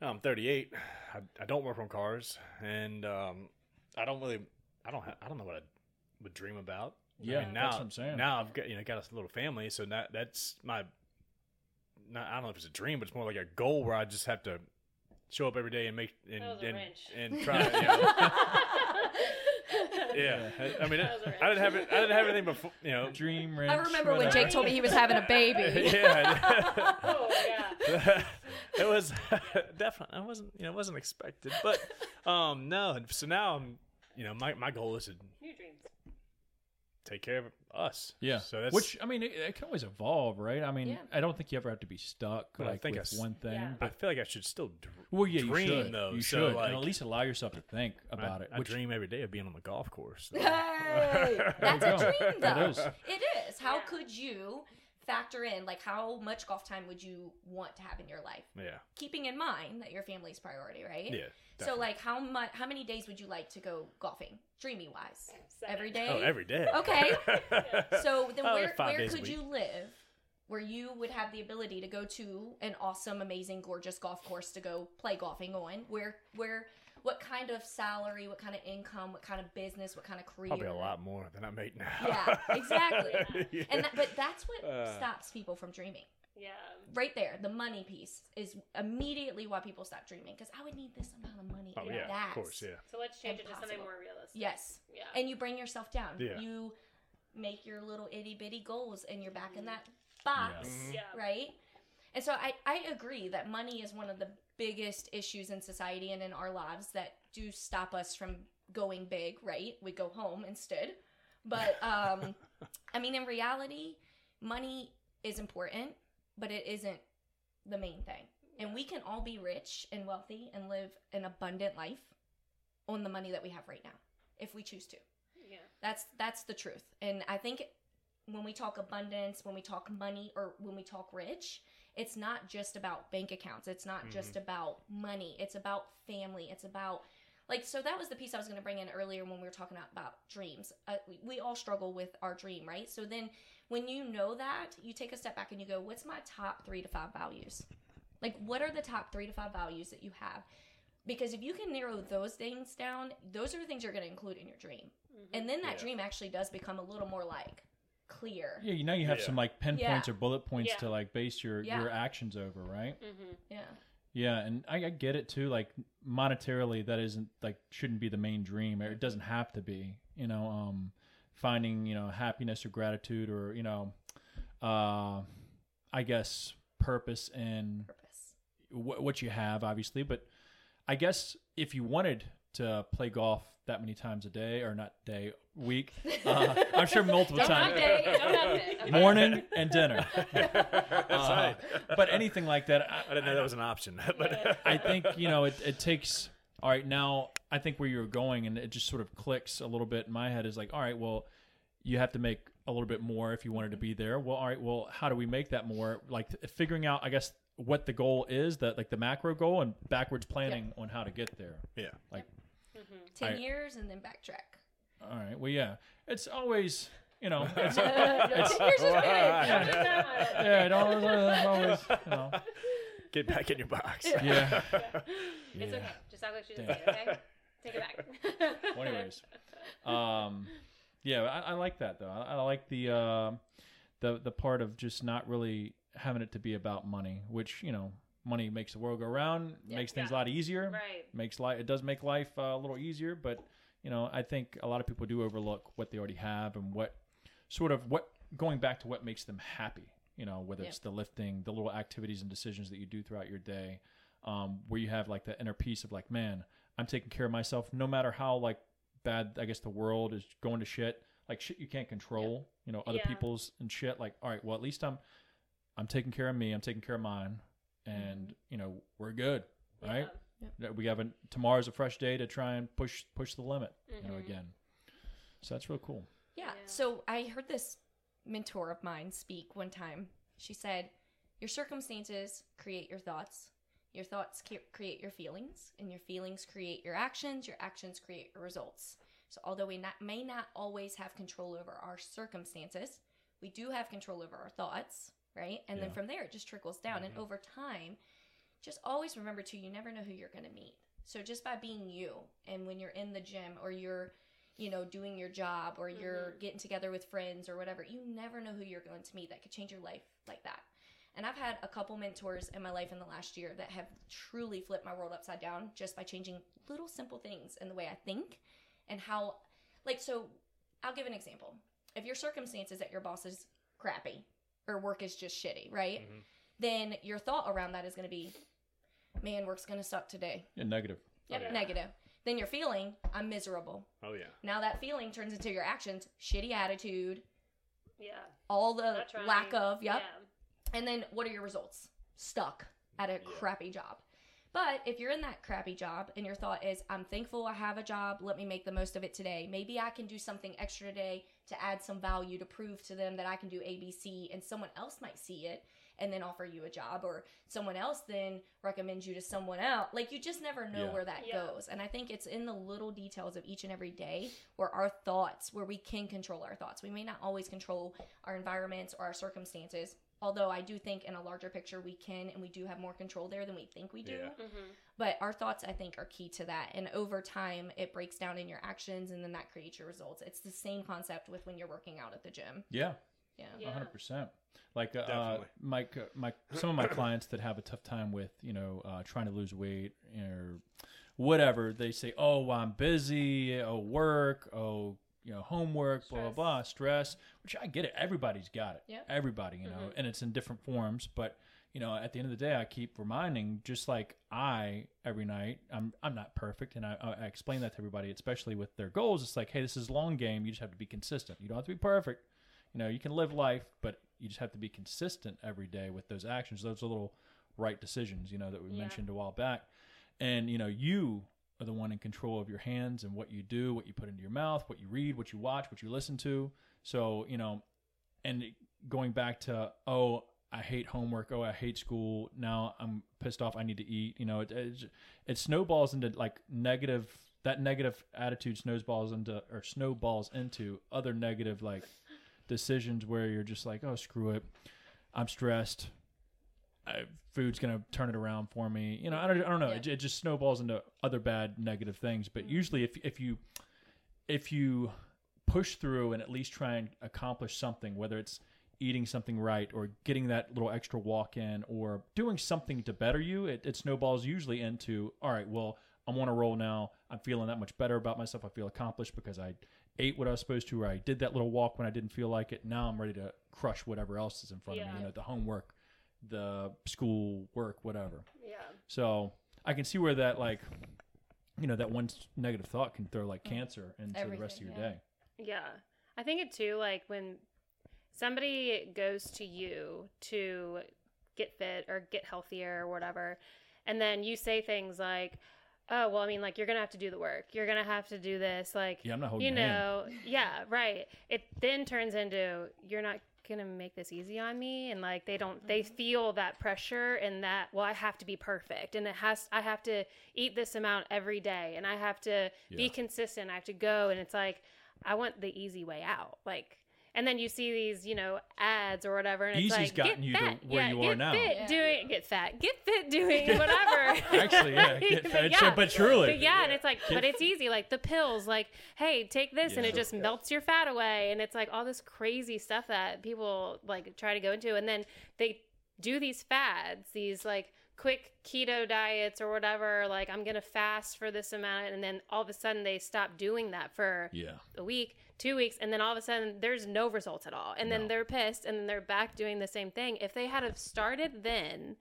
now I'm 38. I, I don't work on cars, and um, I don't really, I don't, ha- I don't know what I would dream about. I Yeah, mean, now, that's what I'm saying. Now I've got you know got a little family, so that that's my. Not, I don't know if it's a dream, but it's more like a goal where I just have to show up every day and make and That was a and, wrench. and try. You know, yeah, I, I mean, That was a I didn't have it. I didn't have anything before. You know, Dream wrench. I remember when whatever. Jake told me he was having a baby. yeah. oh yeah. it was definitely I wasn't you know it wasn't expected but um no so now I'm you know my, my goal is to New dreams. take care of us Yeah. so that's Which I mean, it, it can always evolve, right? I mean, Yeah. I don't think you ever have to be stuck Well, I like think with I s- one thing. Yeah. I feel like I should still dr- well, yeah, dream you should. though You so should, like and at least allow yourself to think about I, it. I which, dream every day of being on the golf course so. Hey, that's a go. dream, though. It is. It is. How Yeah. could you factor in, like, how much golf time would you want to have in your life? yeah Keeping in mind that your family's priority, right? yeah So, like, how much? How many days would you like to go golfing, dreamy wise? Seven. Every day. oh every day Okay. So then, Oh, where five where could you live, where you would have the ability to go to an awesome, amazing, gorgeous golf course to go play golfing on? Where where what kind of salary, what kind of income, what kind of business, what kind of career? probably a lot more than I make now Yeah, exactly. Yeah. And that, but that's what Uh. stops people from dreaming. Yeah. Right there, the money piece is immediately why people stop dreaming. Because I would need this amount of money. oh and yeah that's, of course yeah So let's change it to something more realistic. Yes, Yeah. and you bring yourself down. Yeah. You make your little itty bitty goals, and you're back in that box. Yeah. right? And so I I agree that money is one of the biggest issues in society and in our lives that do stop us from going big. Right? We go home instead. But um, I mean, in reality, money is important, but it isn't the main thing. And we can all be rich and wealthy and live an abundant life on the money that we have right now if we choose to. Yeah. That's that's the truth. And I think when we talk abundance, when we talk money or when we talk rich, it's not just about bank accounts. It's not just about money. It's about family. It's about like so that was the piece I was going to bring in earlier when we were talking about, about dreams. Uh, we, we all struggle with our dream, right? So then when you know that, you take a step back and you go, "What's my top 3 to 5 values?" Like what are the top 3 to 5 values that you have? Because if you can narrow those things down, those are the things you're going to include in your dream. And then that Yeah. dream actually does become a little more like clear. yeah, you know you have Yeah. some like pinpoints Yeah. or bullet points Yeah. to like base your Yeah. your actions over, right? Mm-hmm. Yeah. Yeah, and I, I get it too. Like monetarily, that isn't like shouldn't be the main dream. Or it doesn't have to be. You know, um, finding you know happiness or gratitude or you know, uh, I guess purpose in Purpose. wh- what you have, obviously. But I guess if you wanted to play golf that many times a day or not day week, uh, I'm sure multiple Don't have times. Don't have it. Morning and dinner. That's Uh, right. but anything like that, I didn't know that was an option but I think you know it, it takes. All right, now I think where you're going, and it just sort of clicks a little bit in my head is like, all right, well, you have to make a little bit more if you wanted to be there. Well, all right, well, how do we make that more? Like figuring out, I guess, what the goal is, that like the macro goal, and backwards planning on how to get there. yeah Like, 10 I- years and then backtrack. All right, well, yeah, it's always, you know, it's, No, 10 years is good. yeah, it always, always, you know, get back in your box yeah. It's Yeah. okay. Just act like she didn't Damn. see it, okay? Take it back. well, anyways, um, yeah, I, I like that though. I, I like the uh, the the part of just not really having it to be about money, which you know, money makes the world go round, Yeah. makes things Yeah. a lot easier, Right. makes life it does make life uh, a little easier, but you know, I think a lot of people do overlook what they already have and what sort of what going back to what makes them happy. You know, whether Yeah. it's the lifting, the little activities and decisions that you do throughout your day, um, where you have like the inner peace of like, man, I'm taking care of myself, no matter how like bad I guess the world is going to shit, like shit you can't control, you know, other Yeah. people's and shit. Like, all right, well at least I'm I'm taking care of me, I'm taking care of mine, and you know we're good, right? That We have a tomorrow's a fresh day to try and push push the limit, you know, Mhm. again. So that's real cool. Yeah. Yeah. So I heard this mentor of mine speak one time. She said, Your circumstances create your thoughts. Your thoughts create your feelings, and your feelings create your actions. Your actions create your results. So, although we not, may not always have control over our circumstances, we do have control over our thoughts, right? And then from there, it just trickles down. And over time, just always remember too, you never know who you're going to meet. So, just by being you, and when you're in the gym or you're you know, doing your job or you're getting together with friends or whatever, you never know who you're going to meet that could change your life like that. And I've had a couple mentors in my life in the last year that have truly flipped my world upside down just by changing little simple things in the way I think and how, like, so I'll give an example. If your circumstances at your boss is crappy or work is just shitty, right? Mhm. Then your thought around that is going to be, man, work's going to suck today. Yeah, negative. Yep, oh, yeah. negative. Then you're feeling, I'm miserable. Oh yeah. Now that feeling turns into your actions, shitty attitude, Yeah. all the lack of, yep. Yeah. And then what are your results? Stuck at a crappy job. But if you're in that crappy job and your thought is, I'm thankful I have a job, let me make the most of it today. Maybe I can do something extra today to add some value to prove to them that I can do ABC and someone else might see it and then offer you a job or someone else then recommends you to someone else. Like you just never know Yeah. where that Yeah. goes. And I think it's in the little details of each and every day where our thoughts, where we can control our thoughts. We may not always control our environments or our circumstances. Although I do think in a larger picture we can and we do have more control there than we think we do. Yeah. Mm-hmm. But our thoughts I think are key to that. And over time it breaks down in your actions and then that creates your results. It's the same concept with when you're working out at the gym. Yeah, Yeah. Yeah. hundred percent. Like uh, uh, Definitely. Mike, uh, my some of my clients that have a tough time with you know uh, trying to lose weight or whatever, they say, "Oh, well, I'm busy. Oh, work. Oh, you know, homework. Blah blah Stress. blah. Stress." Which I get it. Everybody's got it. Yeah. Everybody, you know, and it's in different forms. But you know, at the end of the day, I keep reminding, just like I every night, I'm I'm not perfect, and I, I explain that to everybody, especially with their goals. It's like, hey, this is a long game. You just have to be consistent. You don't have to be perfect. You know, you can live life, but you just have to be consistent every day with those actions. Those little right decisions, you know, that we Yeah. mentioned a while back. And you know, you are the one in control of your hands and what you do, what you put into your mouth, what you read, what you watch, what you listen to. So, you know, and going back to oh i hate homework oh i hate school now i'm pissed off i need to eat you know it, it, it snowballs into like negative that negative attitude snowballs into or snowballs into other negative like decisions where you're just like oh screw it i'm stressed I, food's gonna turn it around for me you know i don't, I don't know Yeah. it, it just snowballs into other bad negative things but mm-hmm. usually if, if you if you push through and at least try and accomplish something, whether it's eating something right or getting that little extra walk in or doing something to better you, it, it snowballs usually into, all right, well, I'm on a roll now. I'm feeling that much better about myself. I feel accomplished because I ate what I was supposed to, or I did that little walk when I didn't feel like it. Now I'm ready to crush whatever else is in front of me, you know, the homework, the school work, whatever. Yeah. So I can see where that, like, you know, that one negative thought can throw like mm-hmm. cancer into the rest of your yeah. day. Yeah. I think it too, like when somebody goes to you to get fit or get healthier or whatever, and then you say things like, oh, well, I mean, like, you're going to have to do the work. You're going to have to do this. Like, Yeah, I'm not holding you your hand. know, yeah, right. It then turns into, you're not going to make this easy on me. And like, they don't, they mm-hmm. feel that pressure and that, well, I have to be perfect. And it has, I have to eat this amount every day and I have to be consistent. I have to go. And it's like, I want the easy way out. Like, and then you see these, you know, ads or whatever, and it's like, gotten get you to where yeah, you get are now. Fit Yeah. doing, get fat, get fit doing whatever. Actually, yeah, get But fat, yeah. but truly. But yeah, and it's like, but it's easy. Like the pills, like, hey, take this, and it just melts your fat away, and it's like all this crazy stuff that people like try to go into, and then they do these fads, these like quick keto diets or whatever. Like I'm gonna fast for this amount, and then all of a sudden they stop doing that for Yeah. a week, two weeks, and then all of a sudden there's no results at all. And then they're pissed and then they're back doing the same thing. If they had have started then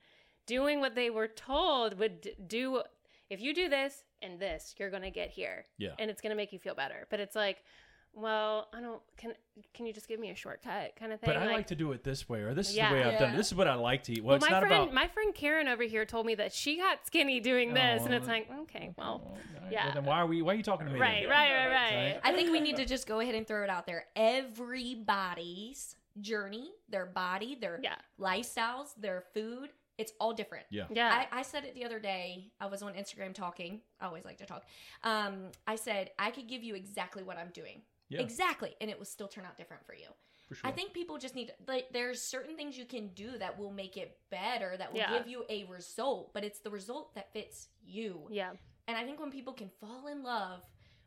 doing what they were told would do if you do this and this, you're gonna get here. Yeah. And it's gonna make you feel better. But it's like, well, I don't can can you just give me a shortcut kind of thing? But I like to do it this way, or this is Yeah. the way I've done it. This is what I like to eat. Well, well, it's my not friend, about. my friend Karen over here told me that she got skinny doing this, and it's Oh. like, okay, well, Well, yeah. then why are we? Why are you talking to me? right, then? right, right, right. I think we need to just go ahead and throw it out there. Everybody's journey, their body, their Yeah. lifestyles, their food It's all different. Yeah. Yeah. I, I said it the other day. I was on Instagram talking. I always like to talk. Um, I said I could give you exactly what I'm doing. Yeah. Exactly. And it will still turn out different for you. For sure. I think people just need like there's certain things you can do that will make it better, that will Yeah. give you a result, but it's the result that fits you. yeah. And I think when people can fall in love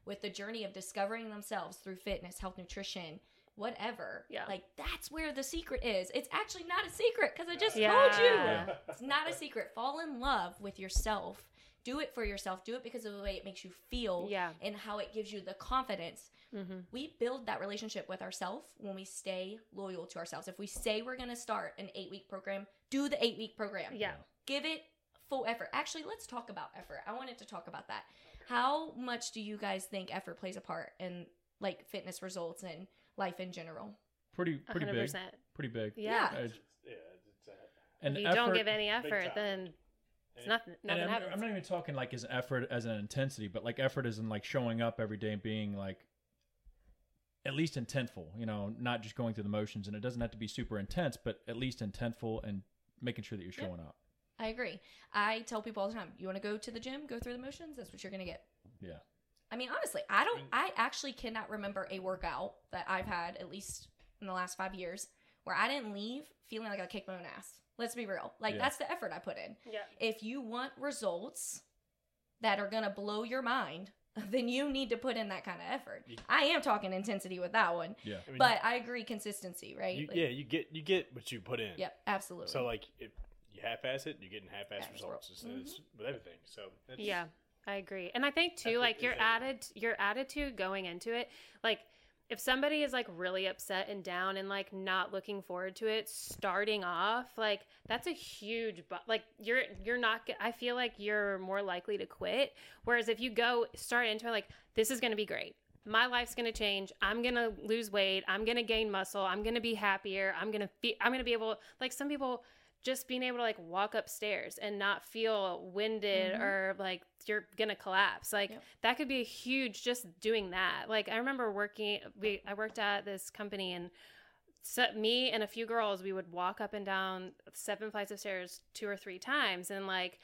with the journey of discovering themselves through fitness, health, nutrition, whatever, Yeah. like that's where the secret is. It's actually not a secret because I just Yeah. told you. Yeah. It's not a secret. Fall in love with yourself. Do it for yourself. Do it because of the way it makes you feel Yeah. and how it gives you the confidence. Mm-hmm. We build that relationship with ourselves when we stay loyal to ourselves. If we say we're going to start an eight week program, do the eight week program Yeah. give it full effort. Actually, let's talk about effort. I wanted to talk about that. How much do you guys think effort plays a part in like fitness results and life in general? pretty pretty hundred big. Pretty big. Yeah. Yeah, it's, uh, and If you effort, don't give any effort, then it's And- nothing. I'm, happens. I'm not even talking like as effort as an intensity, but like effort as in like showing up every day and being like at least intentful, you know, not just going through the motions. And it doesn't have to be super intense, but at least intentful and making sure that you're Yep. showing up. I agree. I tell people all the time, you want to go to the gym, go through the motions, that's what you're going to get. Yeah. I mean, honestly, I don't I actually cannot remember a workout that I've had at least in the last 5 years where I didn't leave feeling like I kicked my own ass. Let's be real. Like Yeah. that's the effort I put in. yeah. if you want results that are going to blow your mind, then you need to put in that kind of effort. You- I am talking intensity with that one, Yeah. I mean, but I agree consistency, right? you, Like- yeah, you get you get what you put in. Yep, absolutely. So like if you half-ass it, you're getting half-ass Half-ass results. results. It's, it's mm-hmm. with everything. So that's, Yeah, I agree. And I think too, Effort like your added your attitude going into it, like if somebody is like really upset and down and like not looking forward to it starting off, like that's a huge bu- like you're you're not i feel like you're more likely to quit whereas if you go start into it like this is going to be great. My life's going to change. I'm going to lose weight. I'm going to gain muscle. I'm going to be happier. I'm going to be I'm going to be able like some people just being able to like walk upstairs and not feel winded Mhm. or like you're gonna collapse like Yep. that could be a huge just doing that like i remember working we i worked at this company and so me and a few girls we would walk up and down seven flights of stairs two or three times and like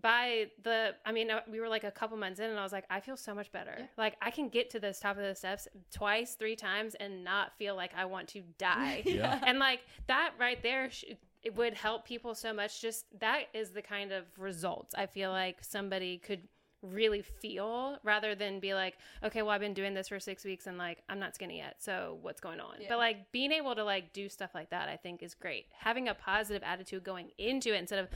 by the i mean uh, we were like a couple months in and i was like i feel so much better Yeah. like i can get to this top of the steps twice three times and not feel like i want to die Yeah. and like that right there sh- it would help people so much. Just that is the kind of results i feel like somebody could really feel rather than be like okay well i've been doing this for six weeks and like i'm not skinny yet so what's going on? Yeah. but like being able to like do stuff like that i think is great. Having a positive attitude going into it instead of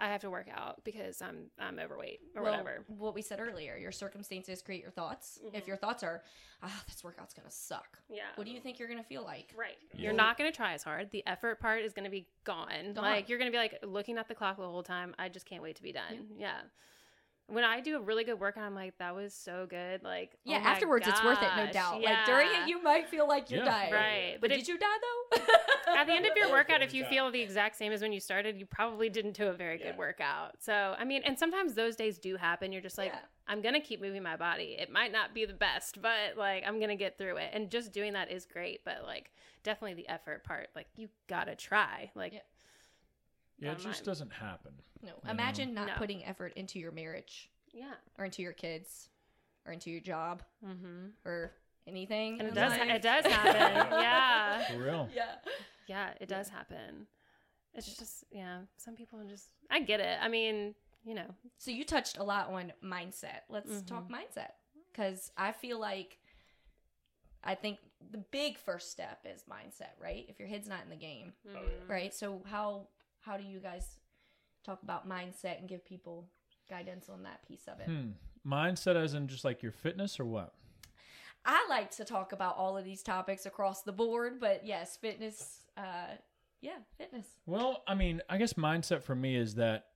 i have to work out because i'm i'm overweight or Well, whatever What we said earlier, your circumstances create your thoughts. If Mhm. your thoughts are, ah, this workout's going to suck, yeah what do you think you're going to feel like? Right. Yeah. You're not going to try as hard. The effort part is going to be gone. Gone. Like you're going to be like looking at the clock the whole time. I just can't wait to be done. Yeah. When I do a really good workout, I'm like, that was so good. Like, Yeah, oh my afterwards it's worth it, no gosh, doubt. Like during it, you might feel like you're Yeah. dying. Right. But But did it- you die though? at the end of your workout, if you feel the exact same as when you started, you probably didn't do a very Yeah. good workout. So, I mean, and sometimes those days do happen. You're just like, Yeah. I'm going to keep moving my body. It might not be the best, but like, I'm going to get through it. And just doing that is great. But like, definitely the effort part, like, you got to try. Like, Yeah. Yeah, it just line. doesn't happen. no. know. Imagine not No. putting effort into your marriage yeah. or into your kids or into your job Mm-hmm. or anything. And it does. life. It does happen. yeah. For real. Yeah. Yeah. It does happen. It's just yeah. Some people just. I get it. I mean, you know. So you touched a lot on mindset. Let's talk Mm-hmm. mindset because I feel like I think the big first step is mindset, right? If your head's not in the game, Oh, mm, right? So how how do you guys talk about mindset and give people guidance on that piece of it? Hmm. Mindset as in just like your fitness or what? I like to talk about all of these topics across the board, but yes, fitness uh yeah, fitness. Well, I mean, I guess mindset for me is that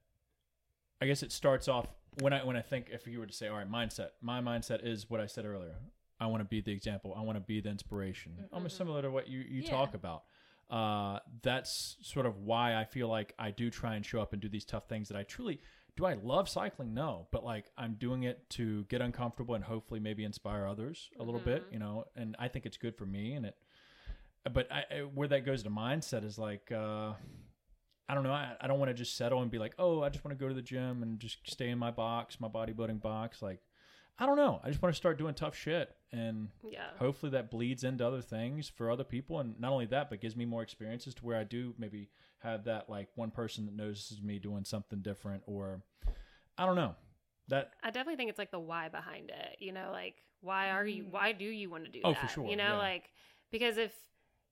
I guess it starts off when I when I think if you were to say, all right, mindset. My mindset is what I said earlier. I want to be the example. I want to be the inspiration. Almost similar to what you you Yeah. talk about. Uh, that's sort of why I feel like I do try and show up and do these tough things that I truly do. I love cycling, no, but like I'm doing it to get uncomfortable and hopefully maybe inspire others a little bit, you know. And I think it's good for me, and it. But I, I- where that goes to mindset is like. Uh, I don't know. I, I don't want to just settle and be like, oh, I just want to go to the gym and just stay in my box, my bodybuilding box. Like, I don't know. I just want to start doing tough shit, and Yeah. hopefully that bleeds into other things for other people. And not only that, but gives me more experiences to where I do maybe have that like one person that notices me doing something different, or I don't know. That I definitely think it's like the why behind it. You know, like why are you? Mm. Why do you want to do Oh, that? for sure, You know, yeah. like because if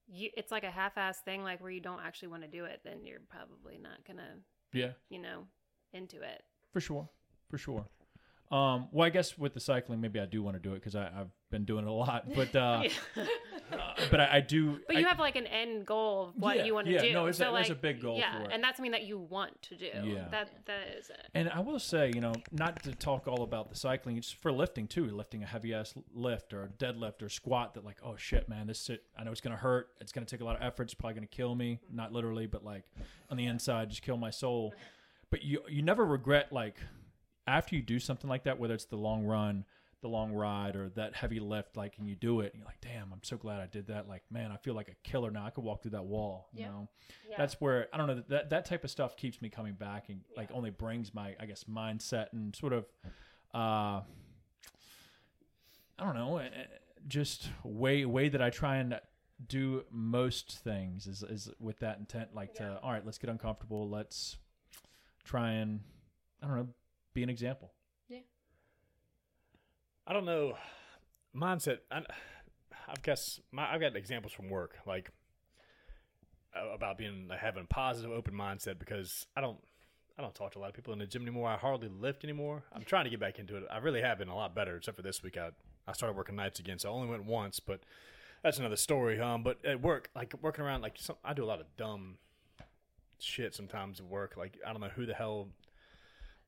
you, it's like a half-ass thing, like where you don't actually want to do it, then you're probably not gonna, yeah, you know, into it. for sure, for sure. Um, well, I guess with the cycling, maybe I do want to do it because I've been doing it a lot. But uh, uh, but I, I do. But you I- have like an end goal of what Yeah, you want to yeah, do. no, it's a- so there's like, a big goal Yeah, for it. and that's something that you want to do. Yeah. That that is it. And I will say, you know, not to talk all about the cycling, it's for lifting too. Lifting a heavy ass lift or a deadlift or squat that, like, oh shit, man, this shit, I know it's gonna hurt. It's gonna take a lot of effort. It's probably gonna kill me, not literally, but like on the inside, just kill my soul. But you you never regret like after you do something like that, whether it's the long run, the long ride, or that heavy lift, like, and you do it, and you're like, damn, I'm so glad I did that. Like, man, I feel like a killer now. I could walk through that wall. You Yeah. know Yeah. that's where I don't know that that type of stuff keeps me coming back and like only brings my I guess mindset and sort of uh I don't know eh, eh, just way way that I try and do most things is is with that intent like to all right let's get uncomfortable let's try and I don't know be an example Yeah. I don't know. Mindset. I, I've guess my, I've got examples from work, like about being like, having a positive, open mindset. Because I don't, I don't talk to a lot of people in the gym anymore. I hardly lift anymore. I'm trying to get back into it. I really have been a lot better, except for this week. I I started working nights again, so I only went once, but that's another story. Um, but at work, like working around, like some, I do a lot of dumb shit sometimes at work. Like I don't know who the hell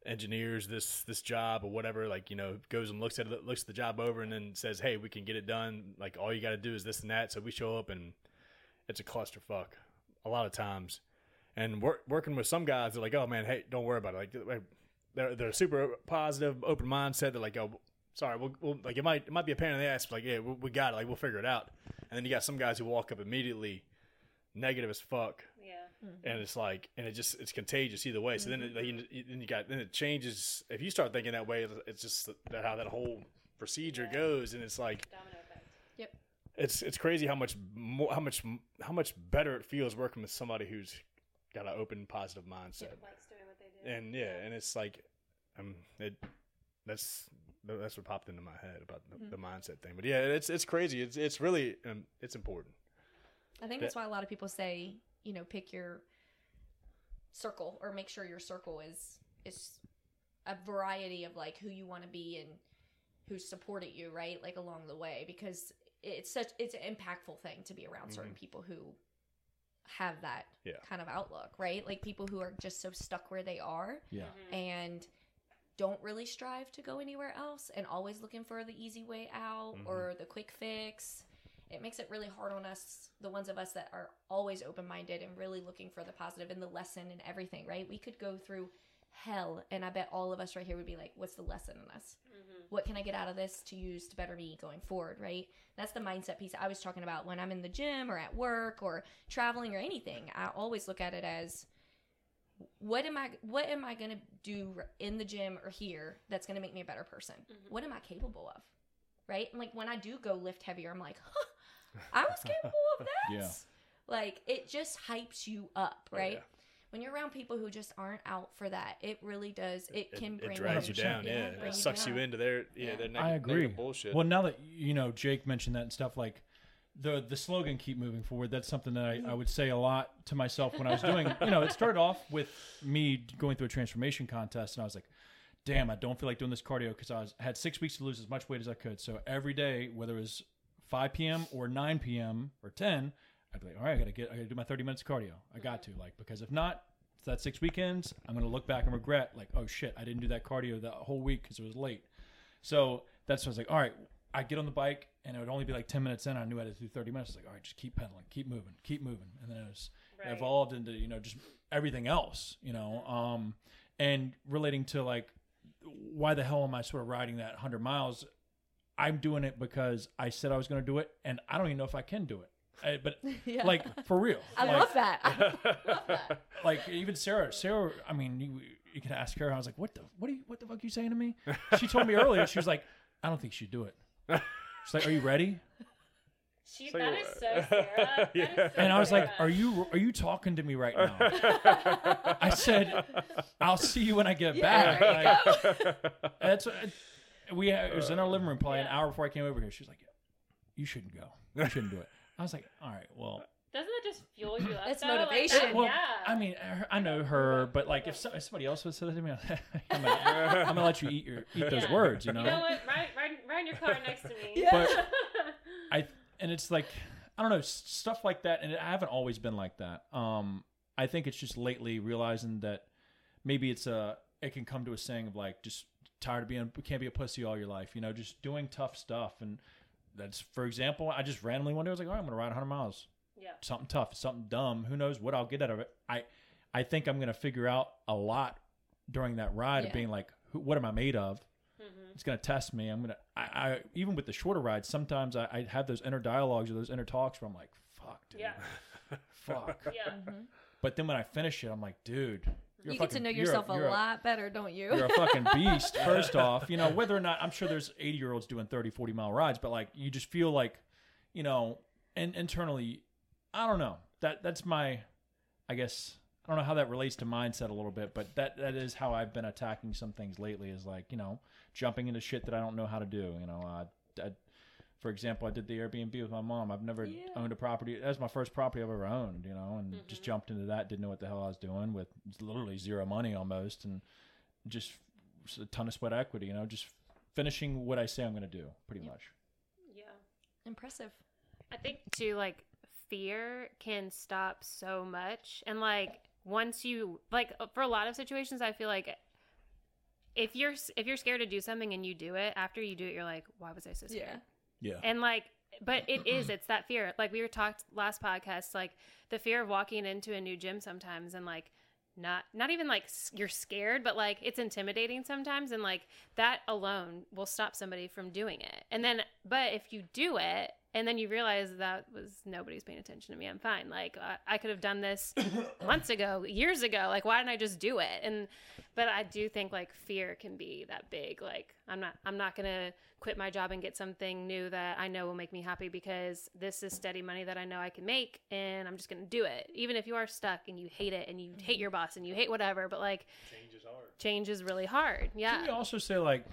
engineers this this job or whatever like you know goes and looks at it looks at the job over and then says hey we can get it done. Like all you got to do is this and that. So we show up and it's a clusterfuck a lot of times. And work, working with some guys they're like oh man hey don't worry about it. Like they're they're super positive open mindset. They're like oh sorry we'll, we'll like it might it might be a pain in the ass but like yeah we, we got it. Like we'll figure it out. And then you got some guys who walk up immediately negative as fuck Yeah. and it's like and it just it's contagious either way. So then it, you, you- then you got then it changes. If you start thinking that way it's just that how that whole procedure goes. And it's like Domino effect. Yep. it's it's crazy how much more how much how much better it feels working with somebody who's got an open positive mindset. Likes doing what they do. and yeah and it's like um it that's that's what popped into my head about the, the mindset thing. But yeah it's it's crazy. It's it's really um, it's important. I think that's why a lot of people say, you know, pick your circle or make sure your circle is is a variety of like who you want to be and who supported you, right? Like along the way because it's such it's an impactful thing to be around certain mm-hmm. people who have that Yeah. kind of outlook, right? Like people who are just so stuck where they are yeah mm-hmm. and don't really strive to go anywhere else and always looking for the easy way out mm-hmm. or the quick fix. It makes it really hard on us, the ones of us that are always open minded and really looking for the positive and the lesson and everything, right? We could go through hell and I bet all of us right here would be like, what's the lesson in this? Mm-hmm. What can I get out of this to use to better me going forward, right? That's the mindset piece I was talking about when I'm in the gym or at work or traveling or anything. I always look at it as what am I what am I going to do in the gym or here that's going to make me a better person? Mm-hmm. What am I capable of? Right? And like when I do go lift heavier, I'm like, huh, I was capable of that. Yeah. Like it just hypes you up, Oh, right? yeah. When you're around people who just aren't out for that, it really does. It, it, can it bring drags you down yeah, bring it sucks you down. into their yeah, Yeah. their neg- I agree. bullshit Well, now that you know Jake mentioned that and stuff, like the the slogan "Keep moving forward." That's something that I, I would say a lot to myself when I was doing. you know, it started off with me going through a transformation contest, and I was like, "Damn, I don't feel like doing this cardio because I was had six weeks to lose as much weight as I could." So every day, whether it was 5 p.m. or 9 p.m. or 10, I'd be like, "All right, I gotta get, I gotta do my 30 minutes of cardio. I got to like because if not." it's That six weekends, I'm gonna look back and regret, like, oh shit, I didn't do that cardio that whole week because it was late. So that's what I was like, all right, I get on the bike and it would only be like 10 minutes in. I knew I had to do 30 minutes. I was like, all right, just keep pedaling, keep moving, keep moving. And then it was Right. evolved into, you know, just everything else, you know, um, and relating to like, why the hell am I sort of riding that 100 miles? I'm doing it because I said I was going to do it and I don't even know if I can do it. I, but Yeah. like for real. I like, love that. I love that. like even Sarah, Sarah. I mean, you, you can ask her. I was like, "What the what are you what the fuck are you saying to me?" She told me earlier. She was like, "I don't think she'd do it." She's like, "Are you ready?" She, So that so Sarah. That is Yeah. so And I was like, "Are you are you talking to me right now?" I said, "I'll see you when I get Yeah, back." there you Like, that's we. It was in our living room probably an hour before I came over here. She was like, "You shouldn't go. You shouldn't do it." I was like, "All right, well." Doesn't that just fuel you up? It's though? Like, motivation. that- Well, yeah. I mean, her- I know her, but like if, so, if somebody else would say that to me, I'm gonna, I'm gonna let you eat your eat those Yeah. words, you know. You know what? Ride, ride, ride in your car next to me. Yeah. But I and it's like I don't know stuff like that, and I haven't always been like that. Um, I think it's just lately realizing that maybe it's a it can come to a saying of like just tired of being can't be a pussy all your life, you know, just doing tough stuff and. That's for example. I just randomly one day I was like, "All right, I'm gonna ride 100 miles." yeah. something tough, something dumb. Who knows what I'll get out of it? I I think I'm gonna figure out a lot during that ride Yeah. of being like, who, what am I made of? Mm-hmm. It's gonna test me. I'm gonna. I, I even with the shorter rides, sometimes I, I have those inner dialogues or those inner talks where I'm like, fuck, dude, Yeah. fuck. Yeah. But then when I finish it, I'm like, dude, you're you a get to know yourself a, you're lot better, don't you? you're a fucking beast first off. You know whether or not i'm sure there's 80 year olds doing 30 40 mile rides but like you just feel like you know and internally i don't know. That that's my i guess i don't know how that relates to mindset a little bit but that that is how i've been attacking some things lately is like you know jumping into shit that i don't know how to do you know uh, I, for example, I did the Airbnb with my mom. I've never Yeah. owned a property. That was my first property I've ever owned, you know, and just mm-hmm. jumped into that. Didn't know what the hell I was doing with literally zero money almost, and just a ton of sweat equity, you know, just finishing what I say I'm going to do, pretty much. Yeah. Impressive. I think too, like fear can stop so much, and like once you like uh, for a lot of situations, I feel like if you're if you're scared to do something and you do it, after you do it, you're like, why was I so scared? Yeah. Yeah. And like, but it is, it's that fear. Like we were talked last podcast, like the fear of walking into a new gym sometimes and like not, not even like you're scared, but like it's intimidating sometimes. And like that alone will stop somebody from doing it. And then, but if you do it and then you realize that was nobody's paying attention to me, I'm fine. Like I, I could have done this months ago, years ago. Like why didn't I just do it? And, but I do think like fear can be that big. Like I'm not, I'm not going to quit my job and get something new that I know will make me happy because this is steady money that I know I can make and I'm just going to do it. Even if you are stuck and you hate it and you hate your boss and you hate whatever, but like Change is hard. change is really hard. Yeah. Can Yeah. we also say like,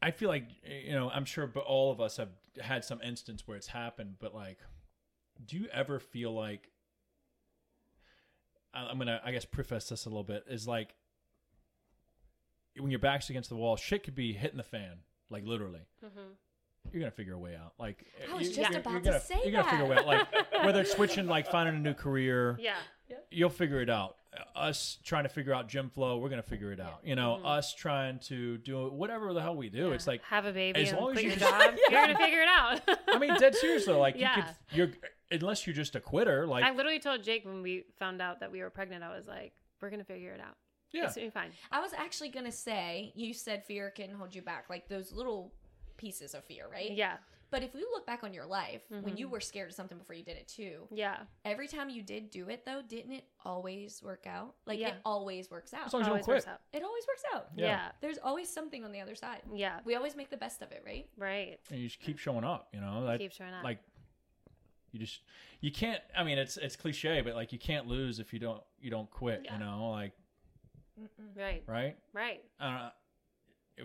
I feel like you know, I'm sure, but all of us have had some instance where it's happened. But like, do you ever feel like? I- I'm gonna, I guess, preface this a little bit. Is like when your back's against the wall, shit could be hitting the fan, like literally. Mhm. You're gonna figure a way out. Like I was you- just you're, about you're to gonna, say you're gonna figure a way out. Like whether it's switching, like finding a new career, Yeah. you'll figure it out. Us trying to figure out GymFlo, we're gonna figure it out. You know, mm-hmm. us trying to do whatever the hell we do. It's like, have a baby as and long as you your just- job. You're going to figure it out. I mean, dead serious though. Like Yeah. you could, you're unless you're just a quitter. Like I literally told Jake when we found out that we were pregnant, I was like, we're going to figure it out. yeah, It's gonna be fine. I was actually gonna say you said fear can hold you back, like those little pieces of fear, right? Yeah. But if you look back on your life, when Mm-hmm. you were scared of something before you did it too, Yeah. every time you did do it though, didn't it always work out? Like Yeah. it always works out. as long as you don't Always quit. works out. It always works out. Yeah. Yeah. There's always something on the other side. Yeah. We always make the best of it, right? Right. And you just keep showing up. You know, that, Keep showing up. like you just you can't. I mean, it's it's cliche, but like you can't lose if you don't you don't quit. Yeah. You know, like right. right. Right. uh,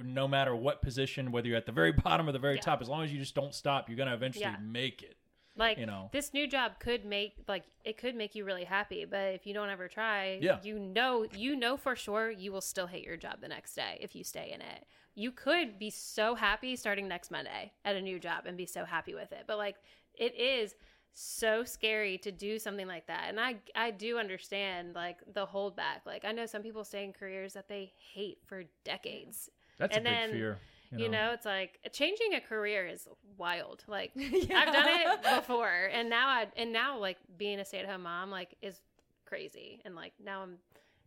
no matter what position, whether you're at the very bottom or the very Yeah. top, as long as you just don't stop, you're gonna eventually Yeah. make it. Like You know. this new job could make like it could make you really happy, but if you don't ever try, Yeah. you know you know for sure you will still hate your job the next day if you stay in it. You could be so happy starting next Monday at a new job and be so happy with it. But like it is so scary to do something like that. And I I do understand like the holdback. Like I know some people stay in careers that they hate for decades. That's And a big then, fear. You know, it's like changing a career is wild. Like Yeah. I've done it before, and now I and now like being a stay at home mom like is crazy, and like now I'm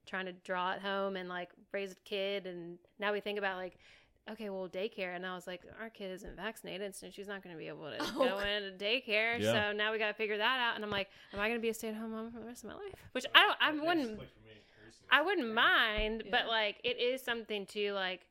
trying to draw at home and like raise a kid, and now we think about like okay, well, daycare. And I was like, our kid isn't vaccinated, so she's not going to be able to Oh, go into daycare. Yeah. So now we got to figure that out. And I'm like, am I going to be a stay at home mom for the rest of my life? Which I don't, I wouldn't, I wouldn't mind, but like, it is something to like,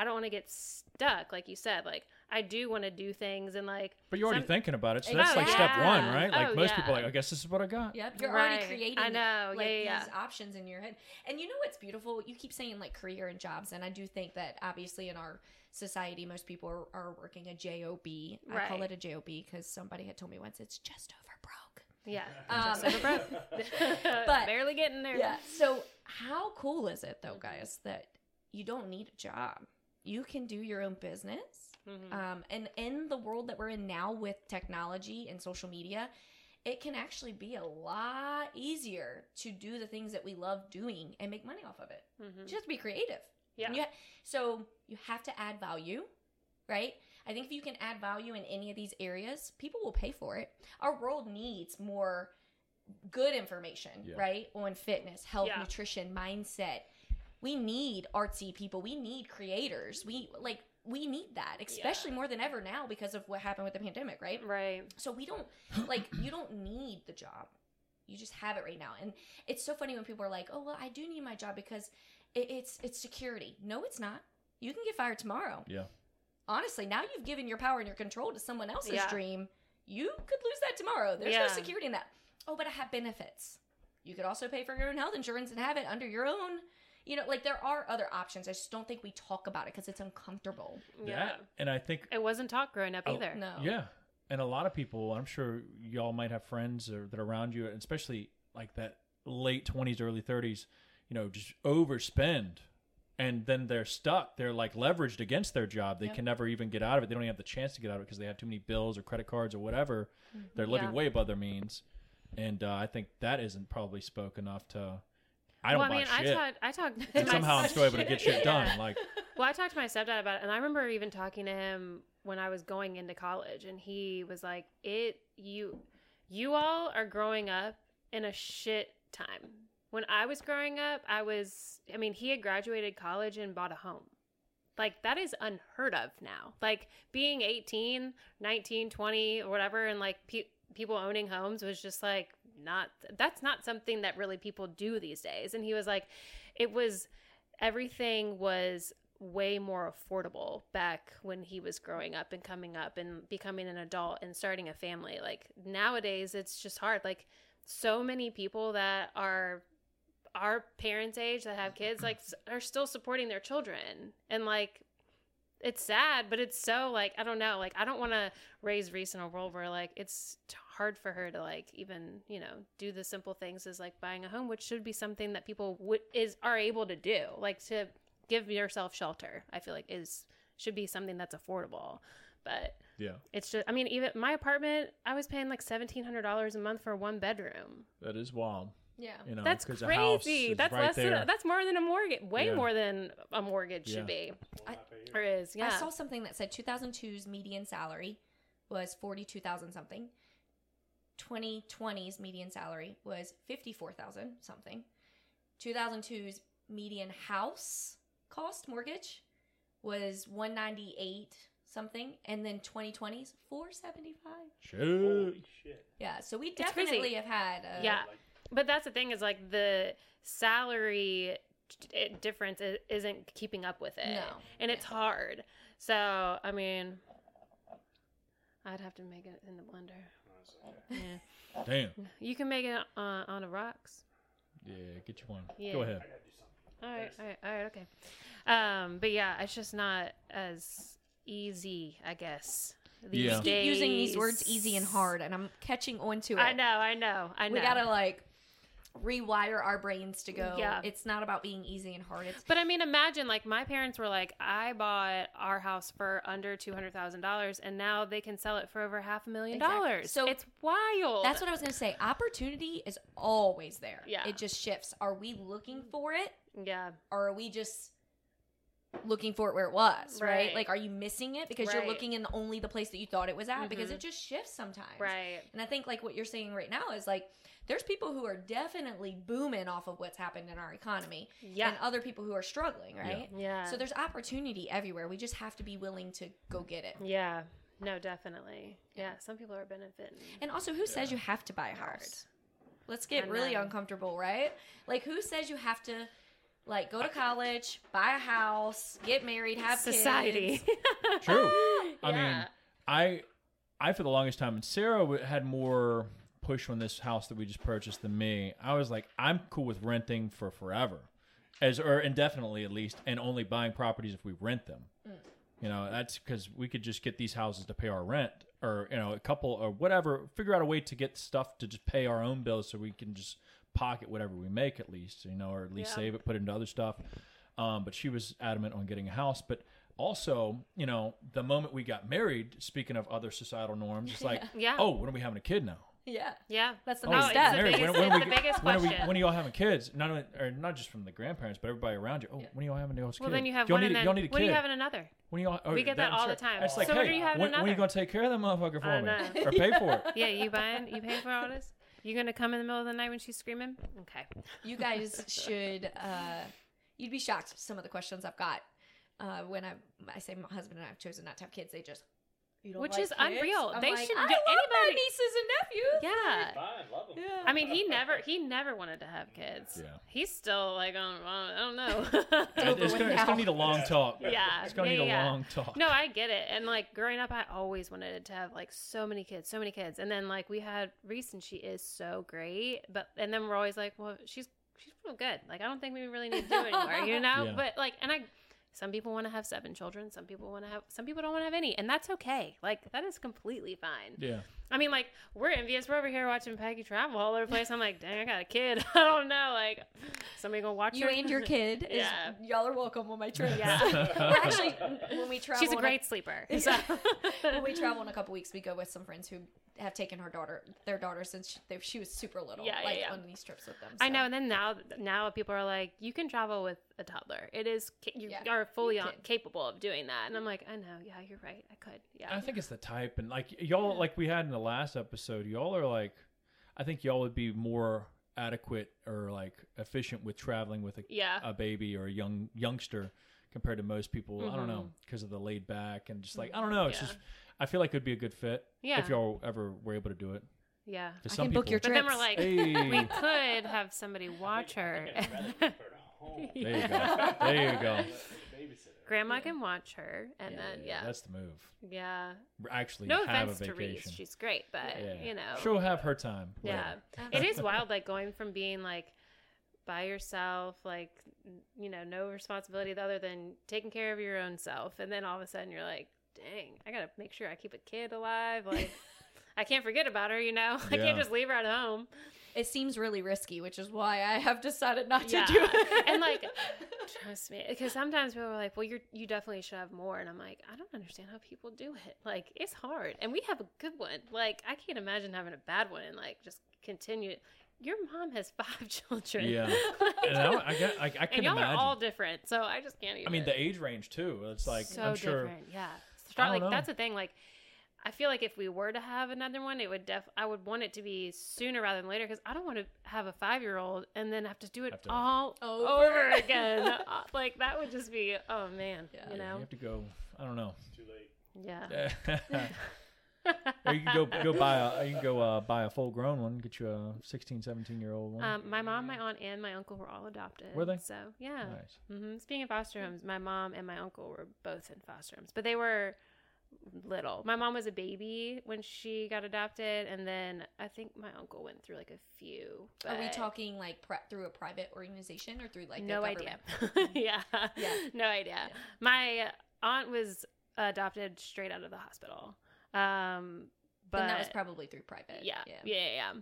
I don't want to get stuck, like you said. Like, I do want to do things and like, But you're already Some- thinking about it, so that's Oh, like step one, right? Like Oh, most people, are like I guess this is what I got. Yep, you're Right. already creating. I know, like yeah, yeah, these yeah. options in your head. And you know what's beautiful? You keep saying like career and jobs, and I do think that obviously in our society, most people are, are working a job. I call it a job because somebody had told me once it's just over broke. yeah, Um, just over broke. but- barely getting there. Yeah. So how cool is it though, guys, that you don't need a job? You can do your own business. Mhm. Um, and in the world that we're in now with technology and social media, it can actually be a lot easier to do the things that we love doing and make money off of it. Mhm. Just be creative. Yeah. You ha- so you have to add value, right? I think if you can add value in any of these areas, people will pay for it. Our world needs more good information, Yeah. right? On fitness, health, Yeah. nutrition, mindset. We need artsy people. We need creators. We like we need that, especially more than ever now because of what happened with the pandemic, right? Right. So we don't like you don't need the job. You just have it right now. And it's so funny when people are like, "Oh, well, I do need my job because it, it's it's security." No, it's not. You can get fired tomorrow. Yeah. Honestly, now you've given your power and your control to someone else's Yeah. dream. You could lose that tomorrow. There's no security in that. Oh, but I have benefits. You could also pay for your own health insurance and have it under your own. You know, like there are other options. I just don't think we talk about it because it's uncomfortable. Yeah. That, and I think It wasn't taught growing up Oh, either. No. Yeah, and a lot of people, I'm sure y'all might have friends or, that are around you, especially like that late 20s, early 30s, you know, just overspend. And then they're stuck. They're like leveraged against their job. They Yep. can never even get out of it. They don't even have the chance to get out of it because they have too many bills or credit cards or whatever. They're living Yeah. way above their means. And uh, I think that isn't probably spoke enough to. I don't well, I mean, shit. I talked. I talked. and somehow I'm still able to get shit Yeah. done. Like, Well, I talked to my stepdad about it, and I remember even talking to him when I was going into college, and he was like, "It you, you all are growing up in a shit time. When I was growing up, I was. I mean, he had graduated college and bought a home. Like that is unheard of now. Like being 18, 19, 20 or whatever and like pe- people owning homes was just like not that's not something that really people do these days. And he was like it was everything was way more affordable back when he was growing up and coming up and becoming an adult and starting a family. Like nowadays it's just hard. Like so many people that are our parents age that have kids like are still supporting their children and like it's sad but it's so like i don't know like i don't want to raise reese in a world where like it's hard for her to like even you know do the simple things as like buying a home which should be something that people would is are able to do like to give yourself shelter i feel like is should be something that's affordable but yeah, it's just i mean even my apartment i was paying like $1700 a month for one bedroom that is wild. Yeah. You know, that's 'cause a house crazy. That's right less there. than that's more than a mortgage. Way Yeah. more than a mortgage Yeah. should be. I- Or is. Yeah. I saw something that said 2002's median salary was 42,000 something. 2020's median salary was 54,000 something. 2002's median house cost mortgage was 198 something and then 2020's 475. Shit. shit. Yeah, so we definitely have had a, yeah. But that's the thing is like the salary t- difference i- isn't keeping up with it. No. And it's hard. So, I mean, I'd have to make it in the blender. Yeah. Damn. You can make it uh, on the rocks. Yeah, get you one. Yeah. Go ahead. All right, all right, all right, okay. Um, but yeah, it's just not as easy, I guess. These Yeah. keep using these words easy and hard and I'm catching on to it. I know, I know, I know. We got to like rewire our brains to go. Yeah. It's not about being easy and hard. It's But I mean, imagine like my parents were like, I bought our house for under two hundred thousand dollars, and now they can sell it for over half a million Exactly. dollars. So it's wild. That's what I was going to say. Opportunity is always there. Yeah. It just shifts. Are we looking for it yeah, or are we just looking for it where it was, right? Right. Like are you missing it because you're looking in the, only the place that you thought it was at because Mhm. it just shifts sometimes. right. And I think like what you're saying right now is like there's people who are definitely booming off of what's happened in our economy, Yeah. and other people who are struggling, right? Yeah. So there's opportunity everywhere. We just have to be willing to go get it. yeah. No, definitely. Yeah. Some people are benefiting. And also, who says you have to buy a house? Let's get I really know. uncomfortable, right? Like, who says you have to, like, go to college, buy a house, get married, have Society. kids? True. I Yeah. mean, I, I for the longest time, and Sarah had more push on this house that we just purchased than me. I was like, I'm cool with renting for forever, as or indefinitely at least, and only buying properties if we rent them. You know, that's because we could just get these houses to pay our rent, or you know, a couple or whatever. Figure out a way to get stuff to just pay our own bills, so we can just pocket whatever we make at least, you know, or at least Yeah. save it, put it into other stuff. Um, but she was adamant on getting a house. But also, you know, the moment we got married, speaking of other societal norms, it's like, Yeah. oh, when are we having a kid now? Yeah. Yeah. That's the Oh, next it's step. the married. biggest- when, when are it's we, the biggest when are we? question. When are y'all having kids? Not only, or not just from the grandparents, but everybody around you. Oh, when are y'all having y'all's Well, kid? then you have y'all one, need, and a- then y'all need a when are you having another? When y'all, oh, We get that I'm all the time. It's like, So when hey, are you having when, when are you another? going to take care of that motherfucker for I me know. or pay for it? Yeah, you buying? You paying for all this? You gonna come in the middle of the night when she's screaming? Okay. You guys should. Uh, you'd be shocked some of the questions I've got uh, when I I say my husband and I have chosen not to have kids. They just you don't Which like is kids? unreal. I'm They like, should- I do love my anybody- nieces and nephews. Yeah. Fine, love them. Yeah. I mean, he never he never wanted to have kids. Yeah. He's still like, um, I don't know. It's gonna, with it's gonna need a long talk. yeah. It's gonna yeah, need a long talk. No, I get it. And like growing up, I always wanted to have like so many kids, so many kids. And then like we had Reese, and she is so great. But and then we're always like, well, she's she's real good. Like I don't think we really need to do anymore, you know. Yeah. But like, and I, some people want to have seven children. Some people want to have. Some people don't want to have any, and that's okay. Like that is completely fine. Yeah. I mean, like we're envious. We're over here watching Peggy travel all over the place. I'm like, dang, I got a kid. I don't know. Like somebody gonna watch You her? and your kid. Is, Yeah. Y'all are welcome on my trip. Yeah. We're actually when we travel. She's a on great sleeper. So- when we travel in a couple weeks, we go with some friends who have taken her daughter, their daughter, since she, they, she was super little. Yeah, yeah, like yeah. on these trips with them. I know, and then now, now people are like, you can travel with a toddler. It is you Yeah, are fully you on, capable of doing that, and I'm like, I know, yeah, you're right, I could, yeah, I think it's the type, and like y'all, like we had in the last episode, y'all are like, I think y'all would be more adequate or like efficient with traveling with a, yeah, a baby or a young youngster compared to most people. I don't know mm-hmm. because of the laid back and just like I don't mm, know. It's Yeah. just I feel like it'd be a good fit yeah, if y'all ever were able to do it. Yeah. I some can book people, your But then we're like, Hey. we could have somebody watch her. There you go. There you go. Grandma can watch her, and then yeah, that's the move. yeah. Actually, No have offense a to vacation. Reese, she's great, but yeah. you know, she'll have her time. yeah. it is wild like going from being like by yourself like you know no responsibility other than taking care of your own self and then all of a sudden you're like dang i gotta make sure i keep a kid alive like i can't forget about her you know i can't just leave her at home It seems really risky, which is why I have decided not to do it. and like trust me because sometimes people are like well you're you definitely should have more and i'm like i don't understand how people do it like it's hard and we have a good one like i can't imagine having a bad one and like just continue your mom has five children Yeah. Like- And I, I, get- I, I can and y'all imagine. are all different, so I just can't even. I mean, the age range too. It's like so I'm sure. different. Yeah, I Start, don't like know. that's the thing. Like, I feel like if we were to have another one, it would def. I would want it to be sooner rather than later because I don't want to have a five year old and then have to do it to- all Over. over again. Uh, like that would just be oh man, Yeah. you Yeah, know. you have to go. I don't know. Too late. Yeah. or you can go go buy a you can go uh, buy a full grown one. Get you a 16, 17 year old one. Um, my mom, my aunt, and my uncle were all adopted. Were they? So yeah. nice. hmm Speaking of foster homes, my mom and my uncle were both in foster homes, but they were little. My mom was a baby when she got adopted, and then I think my uncle went through like a few. Are we talking like pri- through a private organization or through like no the idea. yeah, Yeah. no idea. Yeah. My aunt was adopted straight out of the hospital. Um, but then that was probably through private. yeah, yeah, yeah. yeah.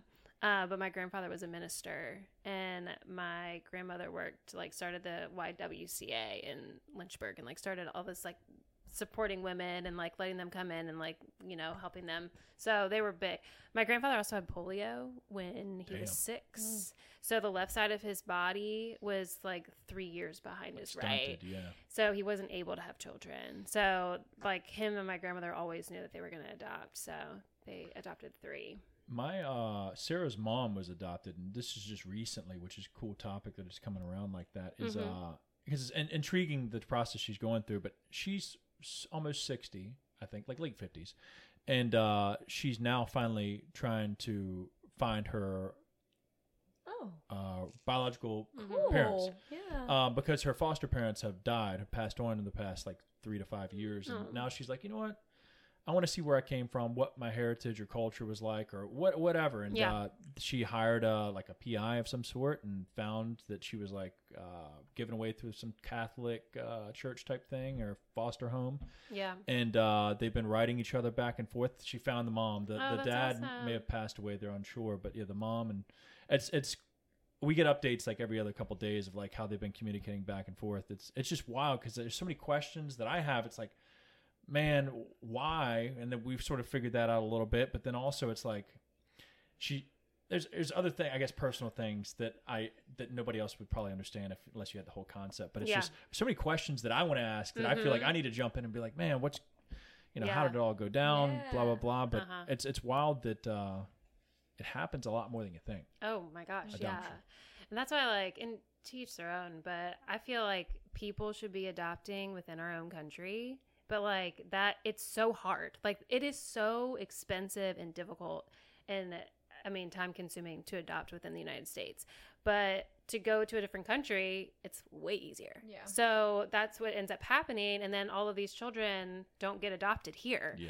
Uh, but my grandfather was a minister, and my grandmother worked like started the YWCA in Lynchburg, and like started all this like supporting women and like letting them come in and like you know helping them. So they were big. My grandfather also had polio when he Damn. was six, so the left side of his body was like three years behind his right. Yeah. So he wasn't able to have children. So like him and my grandmother always knew that they were going to adopt. So they adopted three. my uh Sarah's mom was adopted, and this is just recently, which is a cool topic that is coming around like that. Is Mhm. uh because it's in- intriguing the process she's going through, but she's s- almost sixty, I think, like late fifties, and uh she's now finally trying to find her Oh, uh biological cool. parents. Yeah. um, because her foster parents have died, have passed on in the past like three to five years, and Oh. now she's like, you know what? I want to see where I came from, what my heritage or culture was like, or what, whatever. And Yeah. uh, she hired uh, like a PI of some sort, and found that she was like uh, given away through some Catholic uh, church type thing or foster home, Yeah. and uh, they've been writing each other back and forth. She found the mom. The, Oh, the dad awesome. may have passed away. They're unsure, but yeah, the mom and it's it's we get updates like every other couple days of like how they've been communicating back and forth. It's it's just wild because there's so many questions that I have. It's like, man, why? And then we've sort of figured that out a little bit, but then also it's like she. There's, there's other thing I guess personal things that I that nobody else would probably understand if unless you had the whole concept. But it's Yeah. just so many questions that I want to ask that I feel like. I need to jump in and be like, man, what's you know how did it all go down? Blah blah blah. But Uh-huh. it's it's wild that uh, it happens a lot more than you think. Oh my gosh, yeah. And that's why like and teach their own, but I feel like people should be adopting within our own country. But like that it's so hard. Like it is so expensive and difficult and I mean time consuming to adopt within the United States. But to go to a different country, it's way easier. Yeah. So that's what ends up happening and then all of these children don't get adopted here. Yeah.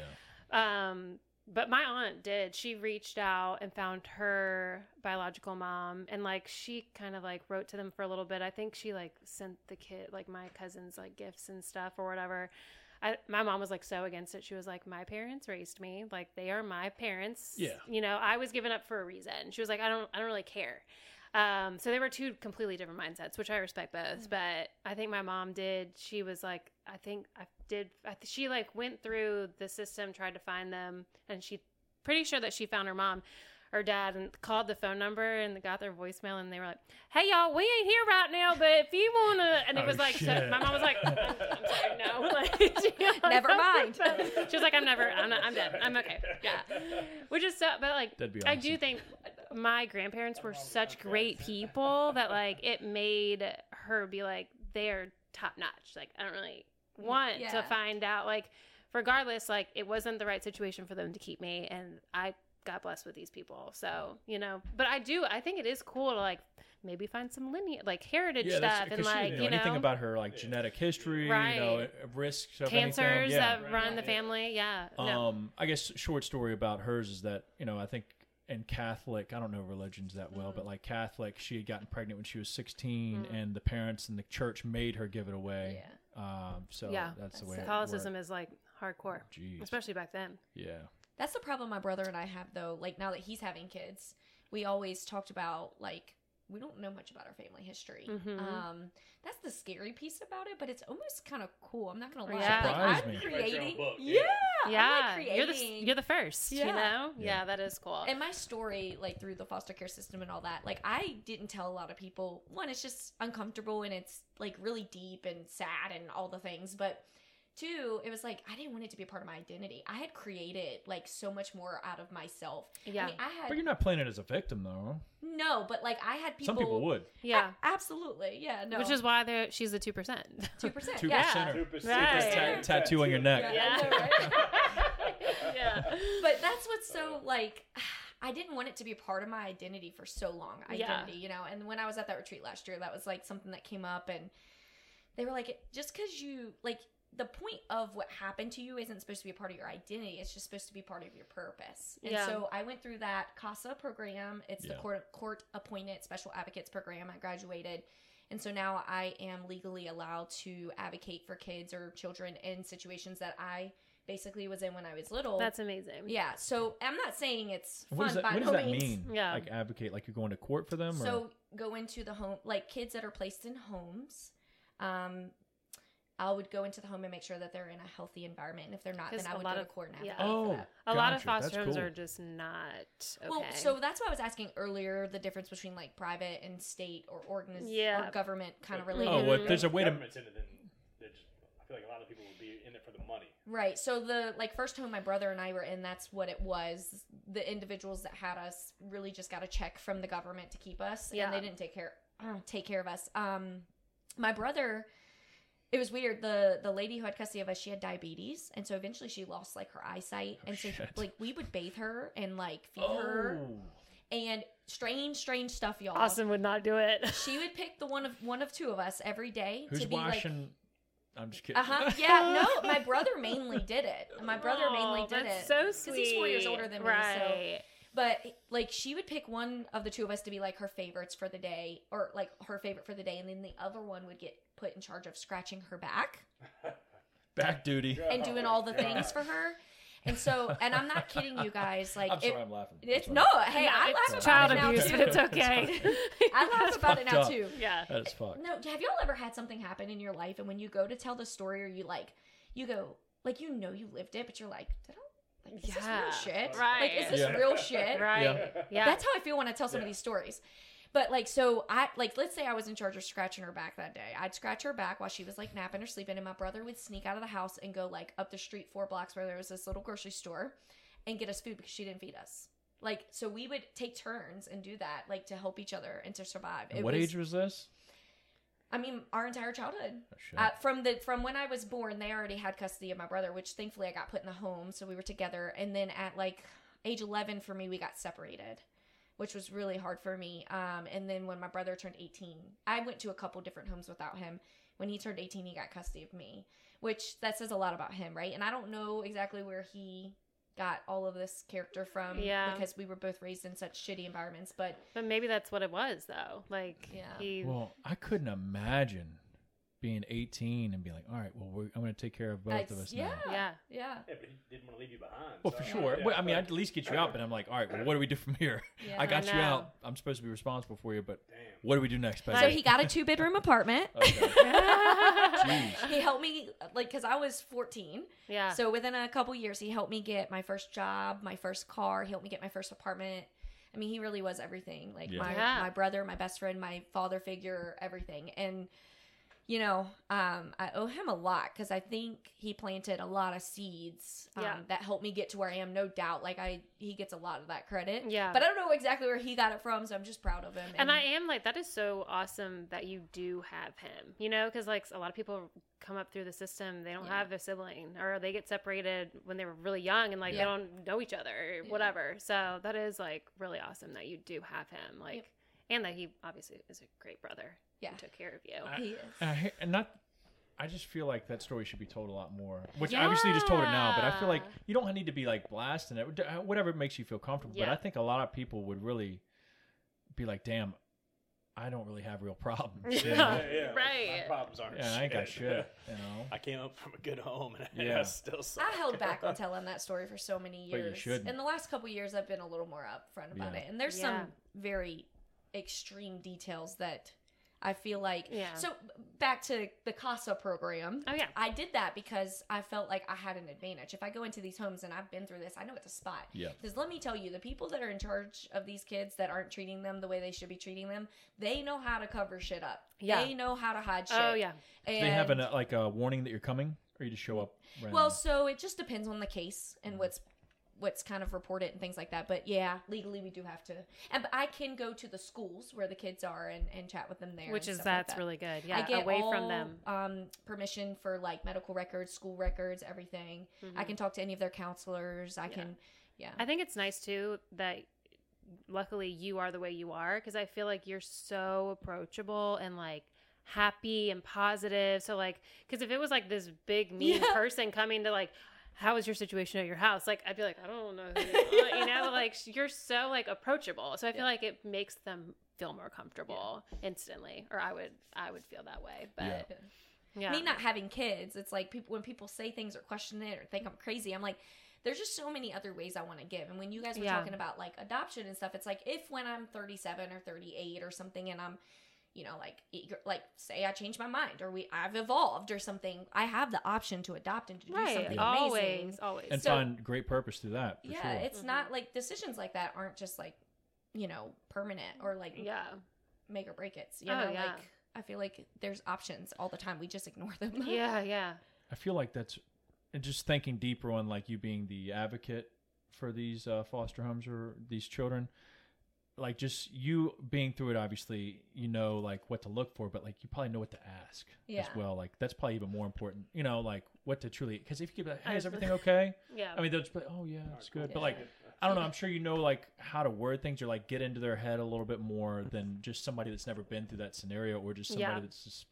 Um, but my aunt did. She reached out and found her biological mom, and like she kind of like wrote to them for a little bit. I think she like sent the kid, like my cousins, like gifts and stuff or whatever. I, my mom was like so against it. She was like, "My parents raised me. Like they are my parents. Yeah. you know, I was given up for a reason." She was like, "I don't, I don't really care." Um, so they were two completely different mindsets, which I respect both. But I think my mom did. She was like, I think I did. I th- she like went through the system, tried to find them, and she pretty sure that she found her mom or dad and called the phone number and got their voicemail and they were like, "Hey y'all, we ain't here right now, but if you wanna," and it Oh, was like, so, my mom was like, "I'm, I'm sorry, no." Like, she Never mind. She was like, "I'm never. I'm not. I'm dead. I'm okay." Yeah, which is so. But like, That'd be I do think my grandparents were such great people that like it made her be like they're top notch. Like I don't really want to find out like regardless like it wasn't the right situation for them to keep me and I got blessed with these people. So, you know, but I do I think it is cool to like maybe find some lineage like heritage Yeah, stuff and like, didn't know you know, anything about her like genetic history, Right. you know, risks of cancers. Yeah. that run the family. Yeah. No. Um, I guess short story about hers is that you know I think in Catholic, I don't know religions that well, Mm-hmm. but like Catholic, she had gotten pregnant when she was 16, Mm. and the parents and the church made her give it away. Um, so Yeah. that's the way. it. it Catholicism worked. is like hardcore, Jeez. especially back then. yeah. That's the problem my brother and I have though. Like now that he's having kids, we always talked about like we don't know much about our family history. Mhm. Um, that's the scary piece about it, but it's almost kind of cool. I'm not gonna lie. Yeah. Like, I'm me. Write your creating. book, yeah, yeah. Yeah. I'm like you're the you're the first, you know? Yeah. Yeah, that is cool. and my story, like through the foster care system and all that, like I didn't tell a lot of people. One, it's just uncomfortable and it's like really deep and sad and all the things. But two, it was like I didn't want it to be a part of my identity. I had created like so much more out of myself. Yeah. I, mean, I had But you're not playing it as a victim, though. no, but like I had people. Some people would. yeah. A- absolutely, yeah, no. Which is why they're she's the two percent. two percent. Two percent. Two percent. Tattoo on your neck. Yeah. I know, right? yeah. but that's what's so like I didn't want it to be a part of my identity for so long. Yeah. Identity, you know. And when I was at that retreat last year, that was like something that came up, and they were like, just because you like the point of what happened to you isn't supposed to be a part of your identity. It's just supposed to be part of your purpose. And Yeah. so I went through that CASA program. It's the court court appointed special advocates program. I graduated. And so now I am legally allowed to advocate for kids or children in situations that I basically was in when I was little. That's amazing. Yeah, so I'm not saying it's fun What does that, by what no does that means. mean? Yeah. Like advocate, like you're going to court for them? Or? So go into the home, like kids that are placed in homes. Um, I would go into the home and make sure that they're in a healthy environment. And if they're not, then I would go of- to court and yeah. advocate oh, for that. A lot of foster homes cool. are just not okay. Well, so that's why I was asking earlier the difference between like private and state or organiz- Yeah. or government kind of But- related. Oh, well, there's a way to. Government's in it, then they just- feel like a lot of people would be in it for the money. Right. So the like first home my brother and I were in, that's what it was. The individuals that had us really just got a check from the government to keep us, Yeah. and they didn't take care uh, take care of us. Um, my brother, it was weird. the The lady who had custody of us, she had diabetes, and so eventually she lost like her eyesight, and so shit. like we would bathe her and like feed her, Oh. and strange, strange stuff, y'all. Austin would not do it. She would pick the one of one of two of us every day Who's to be like? I'm just kidding. uh huh. Yeah. No, my brother mainly did it. My brother mainly Oh, did that's it. So 'Cause sweet. Because he's four years older than me, so- right. But like, she would pick one of the two of us to be like her favorites for the day, or like her favorite for the day, and then the other one would get put in charge of scratching her back Back duty. and doing all the things for her. And so, and I'm not kidding you guys. Like, I'm it- sorry, I'm laughing. it's I'm no. Hey, I it's laugh child about it now abuse, too. but it's okay. I laugh about it now up. too. yeah. That is fucked. No, have y'all ever had something happen in your life and when you go to tell the story or you like you go like you know you lived it, but you're like, did I like is this Yeah, real shit? right. Like is this Yeah. real shit? Right. Yeah. Yeah. That's how I feel when I tell some of these stories. But like so I like let's say I was in charge of scratching her back that day. I'd scratch her back while she was like napping or sleeping and my brother would sneak out of the house and go like up the street four blocks where there was this little grocery store and get us food because she didn't feed us. Like so we would take turns and do that like to help each other and to survive. And what age was this? I mean our entire childhood. Oh. Uh, from the from when I was born, they already had custody of my brother, which thankfully I got put in the home, so we were together. And then at like age eleven, for me, we got separated, which was really hard for me. Um, and then when my brother turned eighteen, I went to a couple different homes without him. When he turned eighteen, he got custody of me, which that says a lot about him, right? And I don't know exactly where he got all of this character from, Yeah. because we were both raised in such shitty environments. But But maybe that's what it was, though. Like, Yeah. he. Well, I couldn't imagine being 18 and being like, all right, well, we're, I'm going to take care of both I- of us yeah, now. yeah. yeah, Yeah, but he didn't want to leave you behind. Well, so- for sure. Yeah, Well, I mean, but- I'd at least get you out, but I'm like, all right, well, what do we do from here? yeah. I got I you out. I'm supposed to be responsible for you, but Damn. what do we do next, So he got a two bedroom apartment. Okay. He helped me like because I was 14. yeah. So within a couple years, he helped me get my first job, my first car. He helped me get my first apartment. I mean, he really was everything. Like Yeah. my Yeah. my brother, my best friend, my father figure, everything. And you know, um, I owe him a lot because I think he planted a lot of seeds um, Yeah. that helped me get to where I am. No doubt, like I, he gets a lot of that credit. Yeah. but I don't know exactly where he got it from, so I'm just proud of him. and I am like, that is so awesome that you do have him, you know, because like a lot of people come up through the system, they don't Yeah. have a sibling or they get separated when they were really young and like Yeah. they don't know each other or whatever. So that is like really awesome that you do have him, like, Yep. And that he obviously is a great brother. Yeah. and took care of you. I- he is. And, I, and not. I just feel like that story should be told a lot more. Which obviously you just told it now, but I feel like you don't need to be like blasting it, uh, whatever makes you feel comfortable. Yeah. But I think a lot of people would really be like, "Damn, I don't really have real problems." Yeah. know? Yeah, yeah, Right. My problems aren't. Yeah, I ain't got shit. You know. I came up from a good home and Yeah. I still suck. I held back on telling that story for so many years. But you years. shouldn't. In the last couple years, I've been a little more upfront about Yeah. it, and there's Yeah. some very extreme details that I feel like. Yeah. So back to the CASA program. Oh yeah. I did that because I felt like I had an advantage. If I go into these homes and I've been through this, I know it's a spot. Yeah. Because let me tell you, the people that are in charge of these kids that aren't treating them the way they should be treating them, they know how to cover shit up. Yeah. They know how to hide shit. Oh yeah. And Do they have an, uh, like a warning that you're coming, or you just show up? Randomly? well, so it just depends on the case and what's what's kind of reported and things like that. But yeah, legally we do have to. And I can go to the schools where the kids are and, and chat with them there. Which is stuff like that's that. really good. Yeah. I get away all, from them. Um, permission for like medical records, school records, everything. I Mhm. can talk to any of their counselors. I Yeah. can, yeah. I think it's nice too that luckily you are the way you are because I feel like you're so approachable and like happy and positive. So like, because if it was like this big mean Yeah. person coming to like, how is your situation at your house? Like, I'd be like, I don't know, who you are," you know, like you're so like approachable. So I feel Yeah. like it makes them feel more comfortable instantly, or I would, I would feel that way. Yeah. But yeah, Me not having kids, it's like people when people say things or question it or think I'm crazy, I'm like, there's just so many other ways I want to give. And when you guys were Yeah. talking about like adoption and stuff, it's like if when I'm 37 or 38 or something, and I'm, you know, like eager, like say I change my mind or we I've evolved or something, I have the option to adopt and to do right, something always, amazing. always. and so- find great purpose through that. For yeah, sure. it's not like decisions like that aren't just like, you know, permanent or like yeah. make or break it. You Oh, know, yeah. like I feel like there's options all the time. We just ignore them. Yeah, yeah. I feel like that's and just thinking deeper on like you being the advocate for these uh, foster homes or these children. Like just you being through it, obviously you know like what to look for, but like you probably know what to ask Yeah. as well. Like that's probably even more important. You know, like what to truly because if you keep like, hey, is everything okay? Yeah. I mean, they'll just be like, oh yeah, it's good. But like, I don't know. I'm sure you know like how to word things or like get into their head a little bit more than just somebody that's never been through that scenario or just somebody Yeah. that's just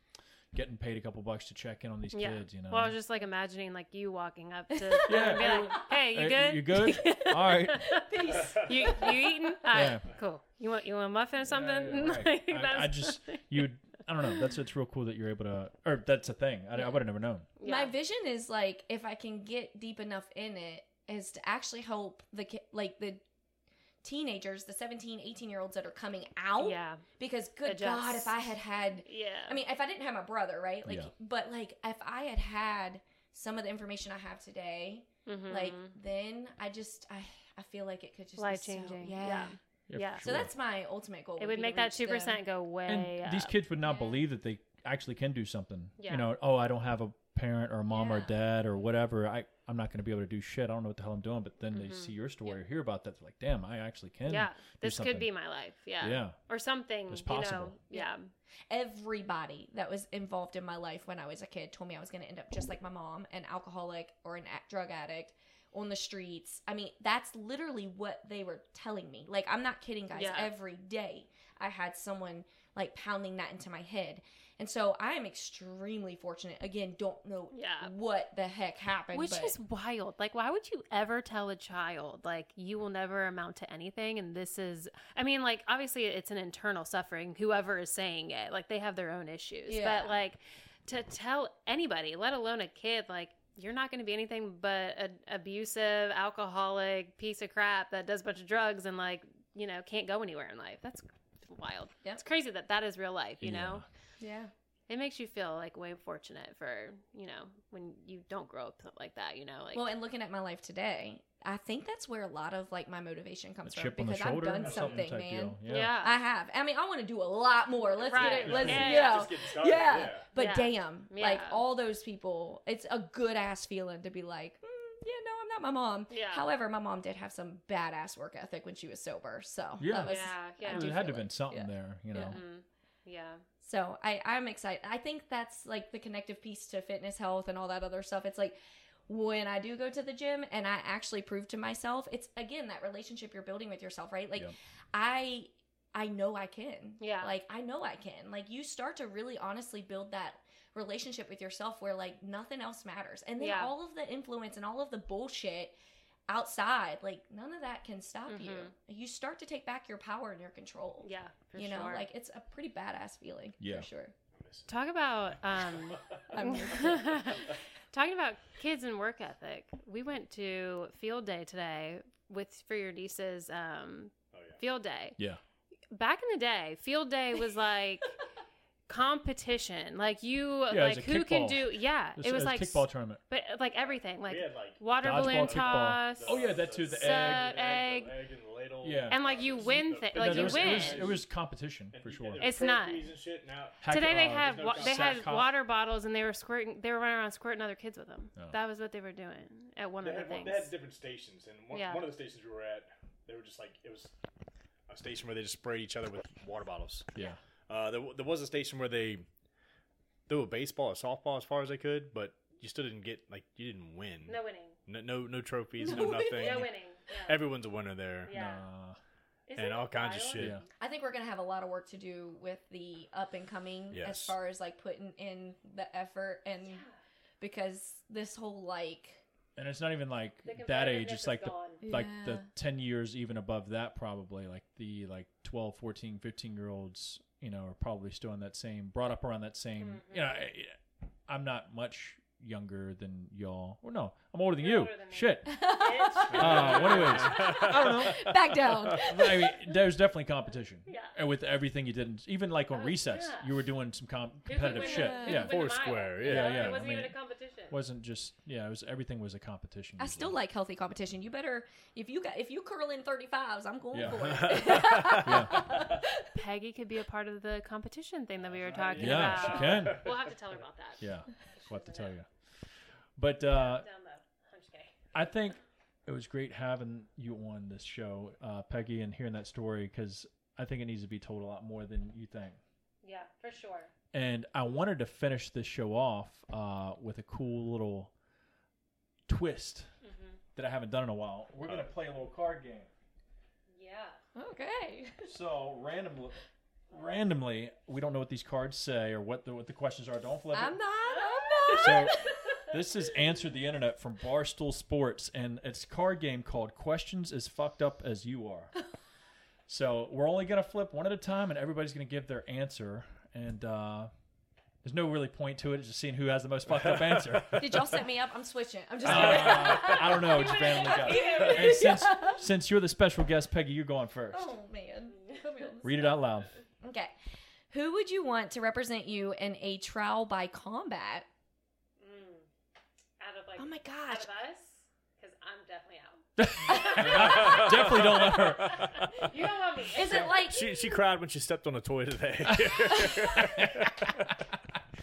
getting paid a couple bucks to check in on these yeah. kids. You know. Well, I was just like imagining like you walking up to Yeah. and be like, "Hey, you Hey, good? you good? All right. Peace. You you eating? All right, Yeah. cool. You want you want a muffin or something? Right. Like, I, I just you. I don't know. That's it's real cool that you're able to, or that's a thing. I, I would have never known. My vision is like if I can get deep enough in it is to actually help the ki- like the teenagers, the 17, 18 year olds that are coming out yeah, because good Adjust. god if I had had yeah. I mean if I didn't have my brother, right? Like Yeah. but like if I had had some of the information I have today, Mhm. like then I just I I feel like it could just life be so- changing. yeah. yeah. Yeah. for So that's my ultimate goal. it would be make that reach two them. percent go way. and these kids would not Yeah. believe that they actually can do something. Yeah. You know, oh, I don't have a parent or a mom or a dad or whatever. I I'm not going to be able to do shit. I don't know what the hell I'm doing. But then they Mhm. see your story or hear about that. They're like, damn, I actually can. Yeah, this something. could be my life. Yeah. Yeah. Or something. It's You know. possible. Yeah. everybody that was involved in my life when I was a kid told me I was going to end up just like my mom, an alcoholic or an a- drug addict on the streets. I mean, that's literally what they were telling me. Like, I'm not kidding, guys. Yeah. Every day I had someone like pounding that into my head. And so I am extremely fortunate. Again, don't know Yeah. what the heck happened. Which but is wild. Like, why would you ever tell a child, like, you will never amount to anything? And this is, I mean, like, obviously it's an internal suffering, whoever is saying it. Like, they have their own issues. Yeah. But, like, to tell anybody, let alone a kid, like, you're not going to be anything but an abusive, alcoholic piece of crap that does a bunch of drugs and, like, you know, can't go anywhere in life. That's wild. Yeah. It's crazy that that is real life, you Yeah. know? Yeah. It makes you feel like way fortunate for, you know, when you don't grow up like that, you know? Like, Well, and looking at my life today, I think that's where a lot of like my motivation comes from chip on the because I've done or something, man. deal. yeah. I have. I mean, I want to do a lot more. Let's get it. Let's, Yeah, you know. Just getting started. Yeah. Yeah. But Yeah. damn, like all those people, it's a good ass feeling to be like, mm, yeah, no, I'm not my mom. Yeah. However, my mom did have some badass work ethic when she was sober. So Yeah. that was, Yeah, yeah. I Well, do there had to have been something Yeah. there. You know. Yeah. Yeah. So I, I'm excited. I think that's like the connective piece to fitness, health, and all that other stuff. It's like when I do go to the gym and I actually prove to myself, it's again that relationship you're building with yourself, right? Like Yep. I I know I can. Yeah. Like I know I can. Like you start to really honestly build that relationship with yourself where like nothing else matters. And then Yeah. all of the influence and all of the bullshit outside, like none of that can stop you. Mhm. You start to take back your power and your control. Yeah. For you sure. know, like it's a pretty badass feeling Yeah. for sure. talk about um talking about kids and work ethic. We went to field day today with for your niece's um Oh, yeah. field day. Yeah. Back in the day, field day was like competition. Like you Yeah, like a who can do yeah. This It was is a like kickball tournament. but like everything. Like had like water Dodgeball, balloon kickball. toss. Oh, yeah, that too, the Set, egg. egg. the egg and the ladle. Yeah. And like you win The- thi- but like you was, win. It was, it was competition And for sure. and there was It's not. trophies and shit. Now, Today they had no wa- they had Sack water bottles and they were squirting. They were running around squirting other kids with them. Oh. That was what they were doing at one they of the had, one- things. they had different stations, and one, Yeah. one of the stations we were at, they were just like it was a station where they just sprayed each other with water bottles. Yeah. Uh, there, there was a station where they threw a baseball or softball as far as they could, but you still didn't get like you didn't win. No winning. no, no, no trophies, no nothing. No winning. Yeah. Everyone's a winner there. Yeah. Nah. Isn't and all kinds of shit. Yeah. I think we're gonna have a lot of work to do with the up and coming as far as like putting in the effort and because this whole like And it's not even like that age. It's like the gone. like the 10 years even above that probably like the like 12 14 15 year olds you know are probably still in that same brought up around that same you know mm-hmm. I, i'm not much younger than y'all well no i'm older than You're you older than shit Bitch. uh, what anyways i don't know back down. But, i mean there's definitely competition Yeah. and with everything you did even like on Oh, recess yeah. you were doing some com- competitive shit the- yeah could win the Foursquare, yeah. Yeah, yeah, It wasn't I mean, even a competition. wasn't just yeah it was everything was a competition I usually. still like healthy competition. You better if you got if you curl in thirty fives, I'm going Yeah. for it. Peggy could be a part of the competition thing that we were talking yeah about. she can We'll have to tell her about that. Yeah, what to tell you. But uh, Down the hunch K. I think it was great having you on this show, uh, Peggy, and hearing that story because I think it needs to be told a lot more than you think. Yeah, for sure. And I wanted to finish this show off uh, with a cool little twist Mm-hmm. that I haven't done in a while. We're gonna play a little card game. Yeah. Okay. So randomly, randomly, we don't know what these cards say or what the what the questions are. Don't flip I'm it. not. I'm not. So this is answer the internet from Barstool Sports, and it's a card game called Questions as Fucked Up as You Are. So we're only gonna flip one at a time, and everybody's gonna give their answer. And uh, there's no really point to it; it's just seeing who has the most fucked up answer. Did y'all set me up? I'm switching. I'm just. Uh, I don't know. Just randomly go. And since since you're the special guest, Peggy, you're going first. oh man. Put me on the Read it out loud. Okay. Who would you want to represent you in a trial by combat? Out of like Oh my out gosh. of us, because I'm definitely out. Definitely don't let her. You don't want me. Is it like She she cried when she stepped on a toy today.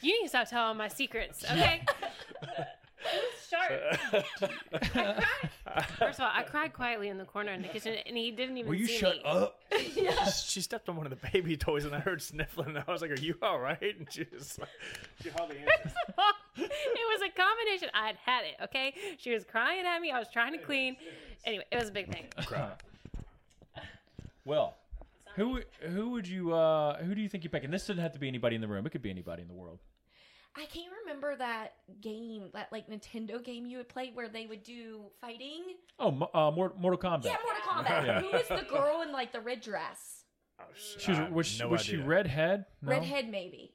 You need to stop telling my secrets, okay? Who's? First of all, I cried quietly in the corner in the kitchen, and he didn't even Will you see shut me. up? she stepped on one of the baby toys, and I heard sniffling. And I was like, "Are you all right?" And she was like, she hardly answered. it was a combination. I had had it, okay? She was crying at me. I was trying to clean. Anyway, it was a big thing. Well, who who would you uh who do you think you pick? And this doesn't have to be anybody in the room. It could be anybody in the world. I can't remember that game, that like Nintendo game you would play where they would do fighting. Oh, uh, Mortal Kombat. Yeah, Mortal Kombat. Yeah. Who was the girl in like the red dress? Oh, sh- She was, I have was, she- no was she redhead? No? Redhead, maybe.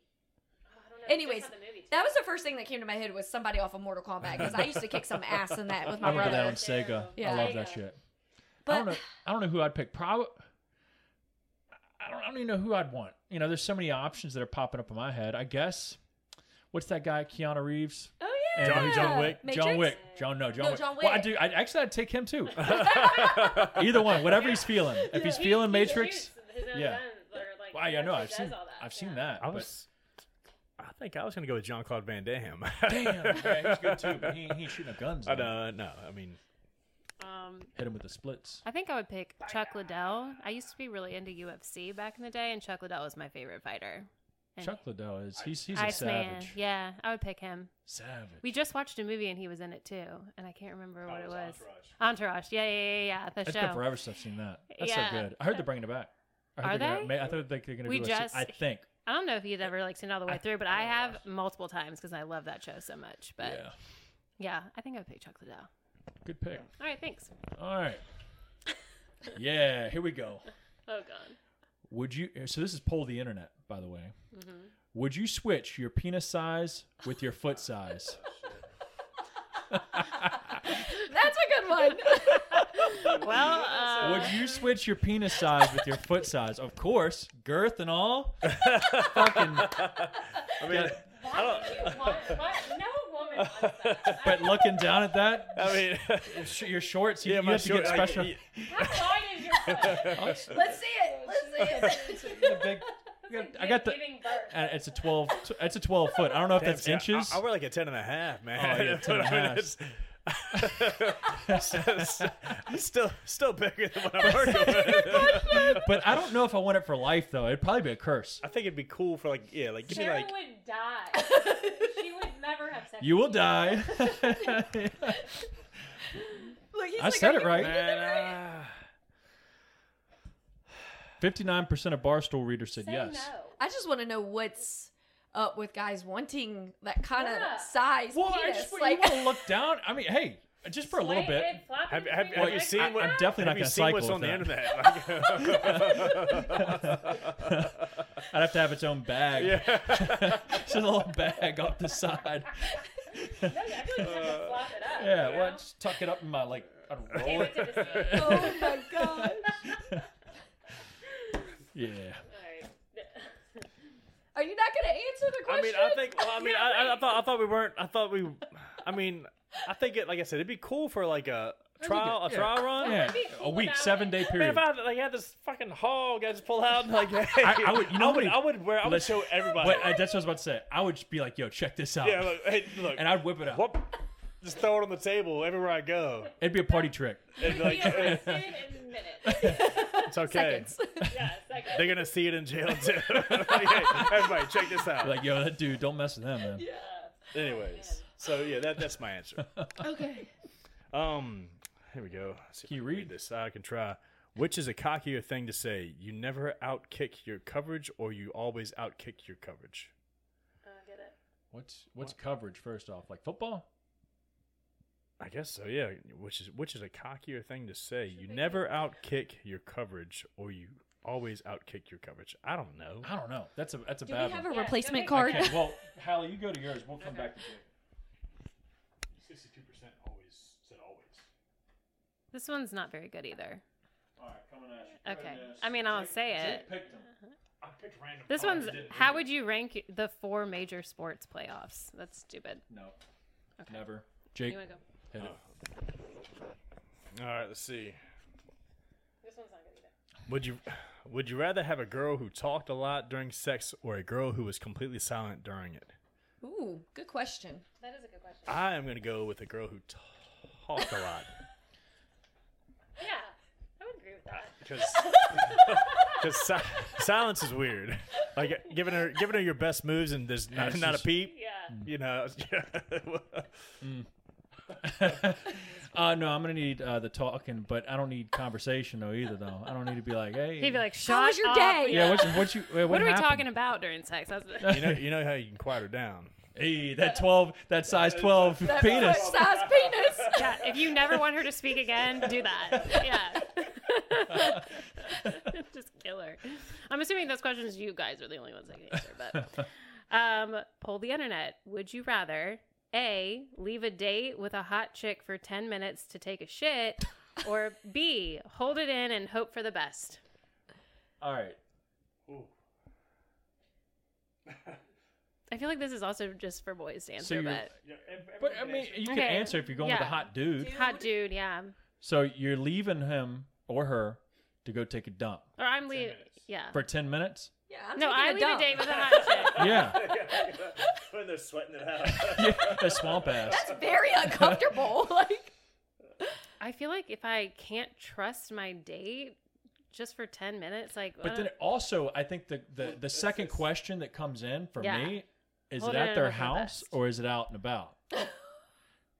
I. Anyways, that was the first thing that came to my head was somebody off of Mortal Kombat because I used to kick some ass in that with my I my remember that brother. on Sega. Yeah. I love that shit. I But don't know. I don't know who I'd pick. Probably. I don't, I don't even know who I'd want. You know, there's so many options that are popping up in my head. I guess. What's that guy? Keanu Reeves. oh yeah, John- John Wick? Matrix? John Wick. John no. John No, Wick. John Well, I do. I actually I'd take him too. Either one, whatever he's feeling. If he's feeling Matrix, yeah. Wow, yeah, no, I've seen, I've seen that. I but- was. I think I was gonna go with John Claude Van Damme. Damn, yeah, he's good too, but he, he ain't shooting up guns. I though. know. No, I mean, Um, Hit him with the splits. I think I would pick Chuck Liddell. I used to be really into UFC back in the day, and Chuck Liddell was my favorite fighter. And Chuck Liddell is he's he's a Iceman. savage. Yeah, I would pick him. Savage. We just watched a movie and he was in it too, and I can't remember what oh, it was. Entourage. Yeah, yeah, yeah, yeah. The It's show. been forever since I've seen that. That's Yeah. so good. I heard they're uh, bringing it back. I heard Are they're Gonna, I thought they- they're going to We do a just- I think. I don't know if you'd ever like seen it all the way through, but I have multiple times because I love that show so much. But yeah. yeah, I think I would pick Chuck Liddell. Good pick. All right, thanks. All right. Yeah, here we go. Oh god. Would you? So this is poll the internet, by the way. Mm-hmm. Would you switch your penis size with your foot size? That's a good one. Well, uh, Would you switch your penis size with your foot size? Of course, girth and all. Fucking, I mean, why would you want, why, no woman but looking down at that, I mean, sh- your shorts, you, yeah, you my have to get like, special. y- How wide is your foot? Let's see it. Let's see it. The big- I got- I got the. Birth. uh, It's a twelve. It's a twelve foot. I don't know if Damn, that's see, inches. I, I wear like a 10 and a half, man. Oh, yeah, 10 and a half. It's- it's still, still bigger than what I'm working with. but I don't know if I want it for life though. It'd probably be a curse. I think it'd be cool for like, yeah, like give me Sharon like, would die. she would never have sex. You will die. Look, he's I like, said it you right. reading man, it right? ah. Fifty-nine percent of Barstool readers said Say yes. no. I just want to know what's up with guys wanting that kind of Yeah. size Well, I penis. just like, you want to look down. I mean, hey, just for a little Sway bit. it, flop Have, it have, between have your you legs. seen I- what? I'm definitely not have you gonna seen cycle what's with on the that. internet? I'd have to have its own bag. yeah. Just a little bag off the side. No, I feel like you have to flop it up. Yeah, you well, know? just tuck it up in my like. I'd roll it. it to the sea. oh my gosh. Yeah. Alright. Are you not going to answer the question? I question? mean, I think. Well, I mean, I, I, I thought I thought we weren't. I thought we. I mean, I think it. Like I said, it'd be cool for like a trial, a yeah. trial run. Yeah, be a week, about seven it. day Man, period. if I had, like had this fucking hog, I just pull out and like, hey, I- I would- you know I would, what I would wear, I would Listen, show everybody. But uh, that's what I was about to say. I would just be like, "Yo, check this out," yeah, look, hey, look, and I'd whip it out. whoop. Just throw it on the table everywhere I go. It'd be a party trick. And be like, in minutes. it's okay. Seconds. yeah, second. They're gonna see it in jail too. Like, hey, everybody, check this out. Like, yo, that dude, don't mess with him, man. Yeah. Anyways, so yeah, that that's my answer. okay. Um, here we go. Let's see if Can you I can read? this? I can try. Which is a cockier thing to say? You never outkick your coverage, or you always outkick your coverage. get it. What's what's coverage first off? Like football? I guess so. Yeah. Which is which is a cockier thing to say? You never outkick your coverage, or you always outkick your coverage. I don't know. I don't know. That's a that's a Do bad we have one. a Yeah, replacement go card? Okay, well, Hallie, you go to yours. We'll come back to Jake. Sixty-two percent always said always. This one's not very good either. All right, coming at you. Okay. I mean, I'll say it. Jake picked them. I picked random. This one's how would you rank the four major sports playoffs? That's stupid. No, never. Jake, You want to go? Hit it. it. All right. Let's see. This one's not good either. Would you would you rather have a girl who talked a lot during sex, or a girl who was completely silent during it? Ooh, good question. That is a good question. I am gonna go with a girl who talked a lot. yeah, I would agree with that. because because si- silence is weird. Like giving her giving her your best moves and there's not, it's not a peep. Yeah. You know. Mm. uh, no, I'm gonna need uh, the talking, but I don't need conversation though either. Though I don't need to be like, hey, He'd be like, "Shut How was your up." day? yeah, what, what you, what, What are we happened? talking about during sex? That's you know you know how you can quiet her down. Hey, that twelve, that size twelve That's penis. size penis. yeah. If you never want her to speak again, do that. Yeah. Just kill her. I'm assuming those questions you guys are the only ones that can answer. But um, poll the internet. Would you rather a leave a date with a hot chick for 10 minutes to take a shit, or b hold it in and hope for the best? All right, I feel like this is also just for boys to answer, you're- but but I mean, you can Okay, answer if you're going with a yeah. hot dude. hot dude, yeah. So you're leaving him or her to go take a dump Or I'm leaving. Yeah. for ten minutes. Yeah, I'm No, taking I a leave a date with a hot chick. Yeah, when they're sweating it out. yeah, a swamp ass. That's very uncomfortable. like, I feel like if I can't trust my date just for 10 minutes, like, But uh, then also, I think the the, the second question that comes in for Yeah. me is Hold it it at their house or is it out and about? I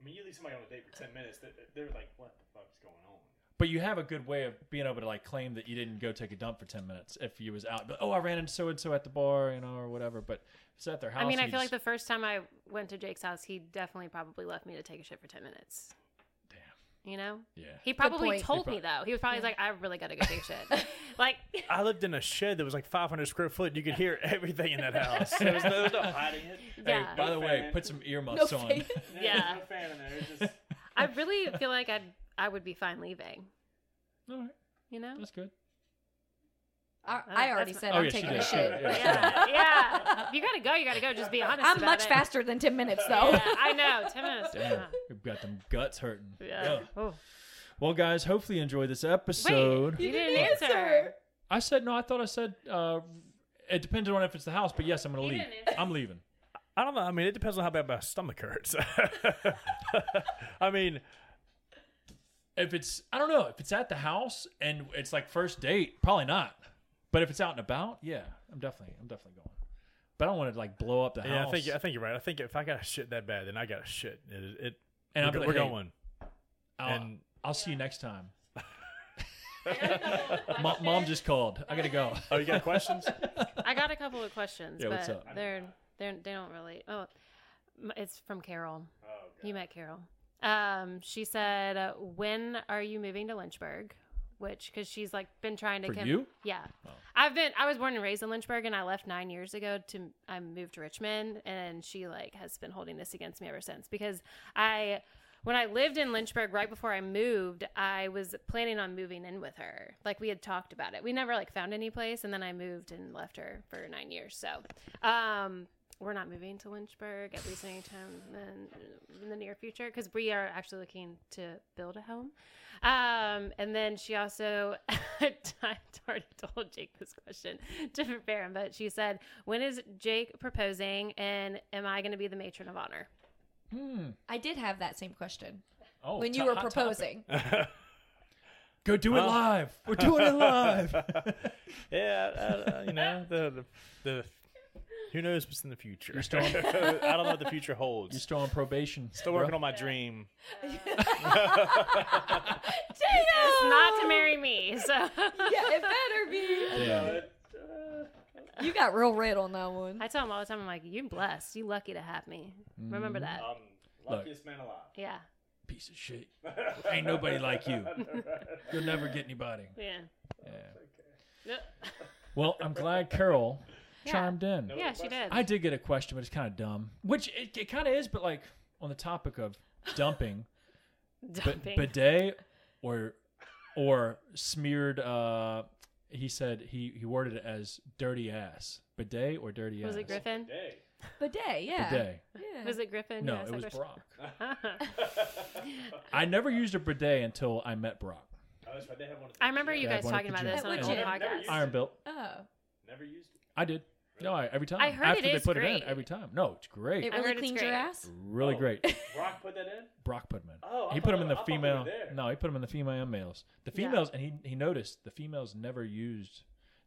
mean, you leave somebody on a date for ten minutes. They're, they're like, "What the fuck's going on?" But you have a good way of being able to like claim that you didn't go take a dump for ten minutes if you was out. But oh, I ran into so and so at the bar, you know, or whatever. But if it's at their house. I mean, I you feel like the first time I went to Jake's house, he definitely probably left me to take a shit for 10 minutes. Damn. You know? Yeah. He probably point. told me, though. He was probably like, I really got to go take a shit. like, I lived in a shed that was like 500 square foot. You could hear everything in that house. There was no, there was no hiding it. yeah. By the way, put some earmuffs no on. faith. Yeah. no fan in there. Just I really feel like I'd, I would be fine leaving. All right, You know? that's good. I, I already said Oh, I'm yeah, taking a did. shit. Yeah, Yeah. yeah. If you got to go, you got to go. Just be honest I'm about much it. faster than 10 minutes, though. Yeah, I know. 10 minutes. Damn, we've got them guts hurting. Yeah. Oh. Well, guys, hopefully you enjoyed this Wait, episode. you didn't answer. I said no. I thought I said uh, it depends on if it's the house, but yes, I'm gonna You leave. didn't. I'm leaving. I don't know. I mean, it depends on how bad my stomach hurts. I mean, If it's I don't know if it's at the house and it's like first date, probably not. But if it's out and about, yeah, I'm definitely I'm definitely going. But I don't want to like blow up the yeah, house. I think I think you're right. I think if I got a shit that bad, then I got a shit. It, it and we're, I'll be go- like, we're "Hey, going. I'll, and I'll see you next time. Mom, Mom just called. I gotta go. oh, you got questions? I got a couple of questions, Yeah, but what's up? they're they're they don't really. Oh, it's from Carol. oh, You met Carol. Um, she said, uh, "When are you moving to Lynchburg?" Which, because she's like been trying to. For con- you? Yeah, Oh. I've been. I was born and raised in Lynchburg, and I left nine years ago to. I moved to Richmond, and she like has been holding this against me ever since because I. When I lived in Lynchburg right before I moved, I was planning on moving in with her. Like we had talked about it. We never like found any place and then I moved and left her for 9 years. So, um we're not moving to Lynchburg at least anytime in, in the near future because we are actually looking to build a home. Um, and then she also, I already told Jake this question to prepare him, but she said, "When is Jake proposing, and am I going to be the matron of honor?" Hmm. I did have that same question Oh, when you to- were proposing. Go do it Huh? live. We're doing it live. yeah, uh, uh, you know the, the the who knows what's in the future. You're still- I don't know what the future holds. You're still on probation. Still working on my dream. It's not to marry me. So yeah, it better be. Yeah. You got real red on that one. I tell him all the time. I'm like, "You're blessed. You lucky to have me. Remember Mm-hmm. that." Um, luckiest man alive. Yeah. Piece of shit. Ain't nobody like you. You'll never get anybody. Yeah. Yeah. Yeah. Well, I'm glad Carol Yeah. chimed in. Yeah, she did. I did get a question, but it's kind of dumb. Which it, it kind of is, but like on the topic of dumping, bi- Dumping. bidet or or smeared. uh He said he he worded it as dirty ass. Bidet or dirty was ass. Was it Griffin? Day. Bidet, yeah. Bidet. Yeah. Was it Griffin? No, it was question? Brock. I never used a bidet until I met Brock. Oh, that's right. They have one. I remember you guys talking about this on At the old podcast. Iron built. Oh. Never used it. I did. No, I, every time. I heard After it they is put it great. in, every time. No, it's great. It I really heard it's cleans your great. ass. really Oh. great. Brock put that in. Brock put him in. Oh, I he put thought- him in the I thought we were female. there. No, he put him in the female and males. The Yeah. females, and he he noticed the females never used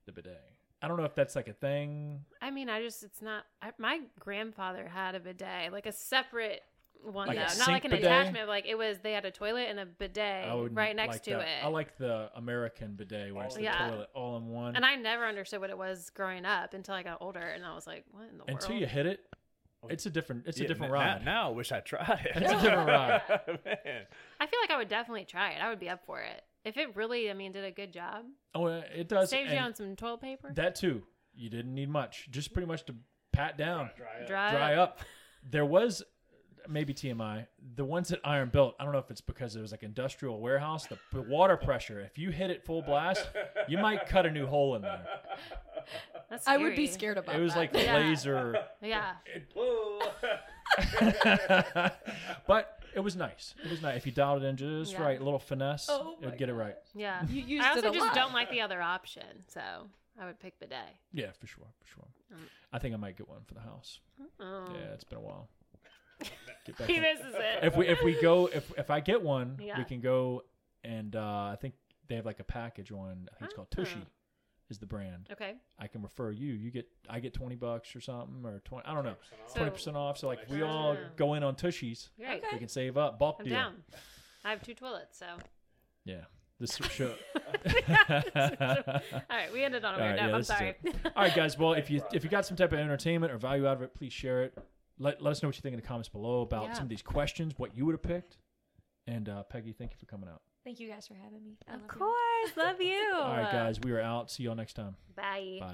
the bidet. I don't know if that's like a thing. I mean, I just it's not. I, my grandfather had a bidet, like a separate one Like though, not like an bidet? attachment. Like it was, they had a toilet and a bidet right next like to that. it. I like the American bidet where it's the Yeah. toilet all in one. and I never understood what it was growing up until I got older, and I was like, "What in the world? Until world?" you hit it, oh, it's a different. It's a different n- now- ride. Now, I wish I tried it. It's a different ride. Oh, man. I feel like I would definitely try it. I would be up for it if it really, I mean, did a good job. Oh, it does. Saves you on some toilet paper. that too. You didn't need much. Just pretty much to pat down, Dry up. Dry, dry up. There was maybe TMI. The ones that Iron built. I don't know if it's because it was like industrial warehouse. The, the water pressure. If you hit it full blast, you might cut a new hole in there. That's I would be scared about It It was that. like Yeah. laser. Yeah, Whoa. but it was nice. It was nice. If you dialed it in just Yeah. right, a little finesse, oh it'd get it right. yeah. You used I also it a just lot. don't like the other option, so I would pick bidet. Yeah, for sure, for sure. Mm. I think I might get one for the house. Oh. Yeah, it's been a while. Get back he in- misses it. if we if we go if if I get one, Yeah. we can go and uh, I think they have like a package one. I think it's called Tushy, Oh. is the brand. okay, I can refer you. You get I get twenty bucks or something or twenty. I don't know, So- twenty percent off. So like we all Ah. go in on Tushies. great. Okay. We can save up bulk I'm deal. down. I have two toilets, so. Yeah, this show. All right, we ended on a All weird right, note. yeah, I'm this is sorry. All right, guys. Well, if you if you got some type of entertainment or value out of it, please share it. Let, let us know what you think in the comments below about Yeah. some of these questions, what you would have picked. And uh, Peggy, thank you for coming out. Thank you guys for having me. I of love you. course, love you. All right, guys, we are out. See y'all next time. Bye. Bye.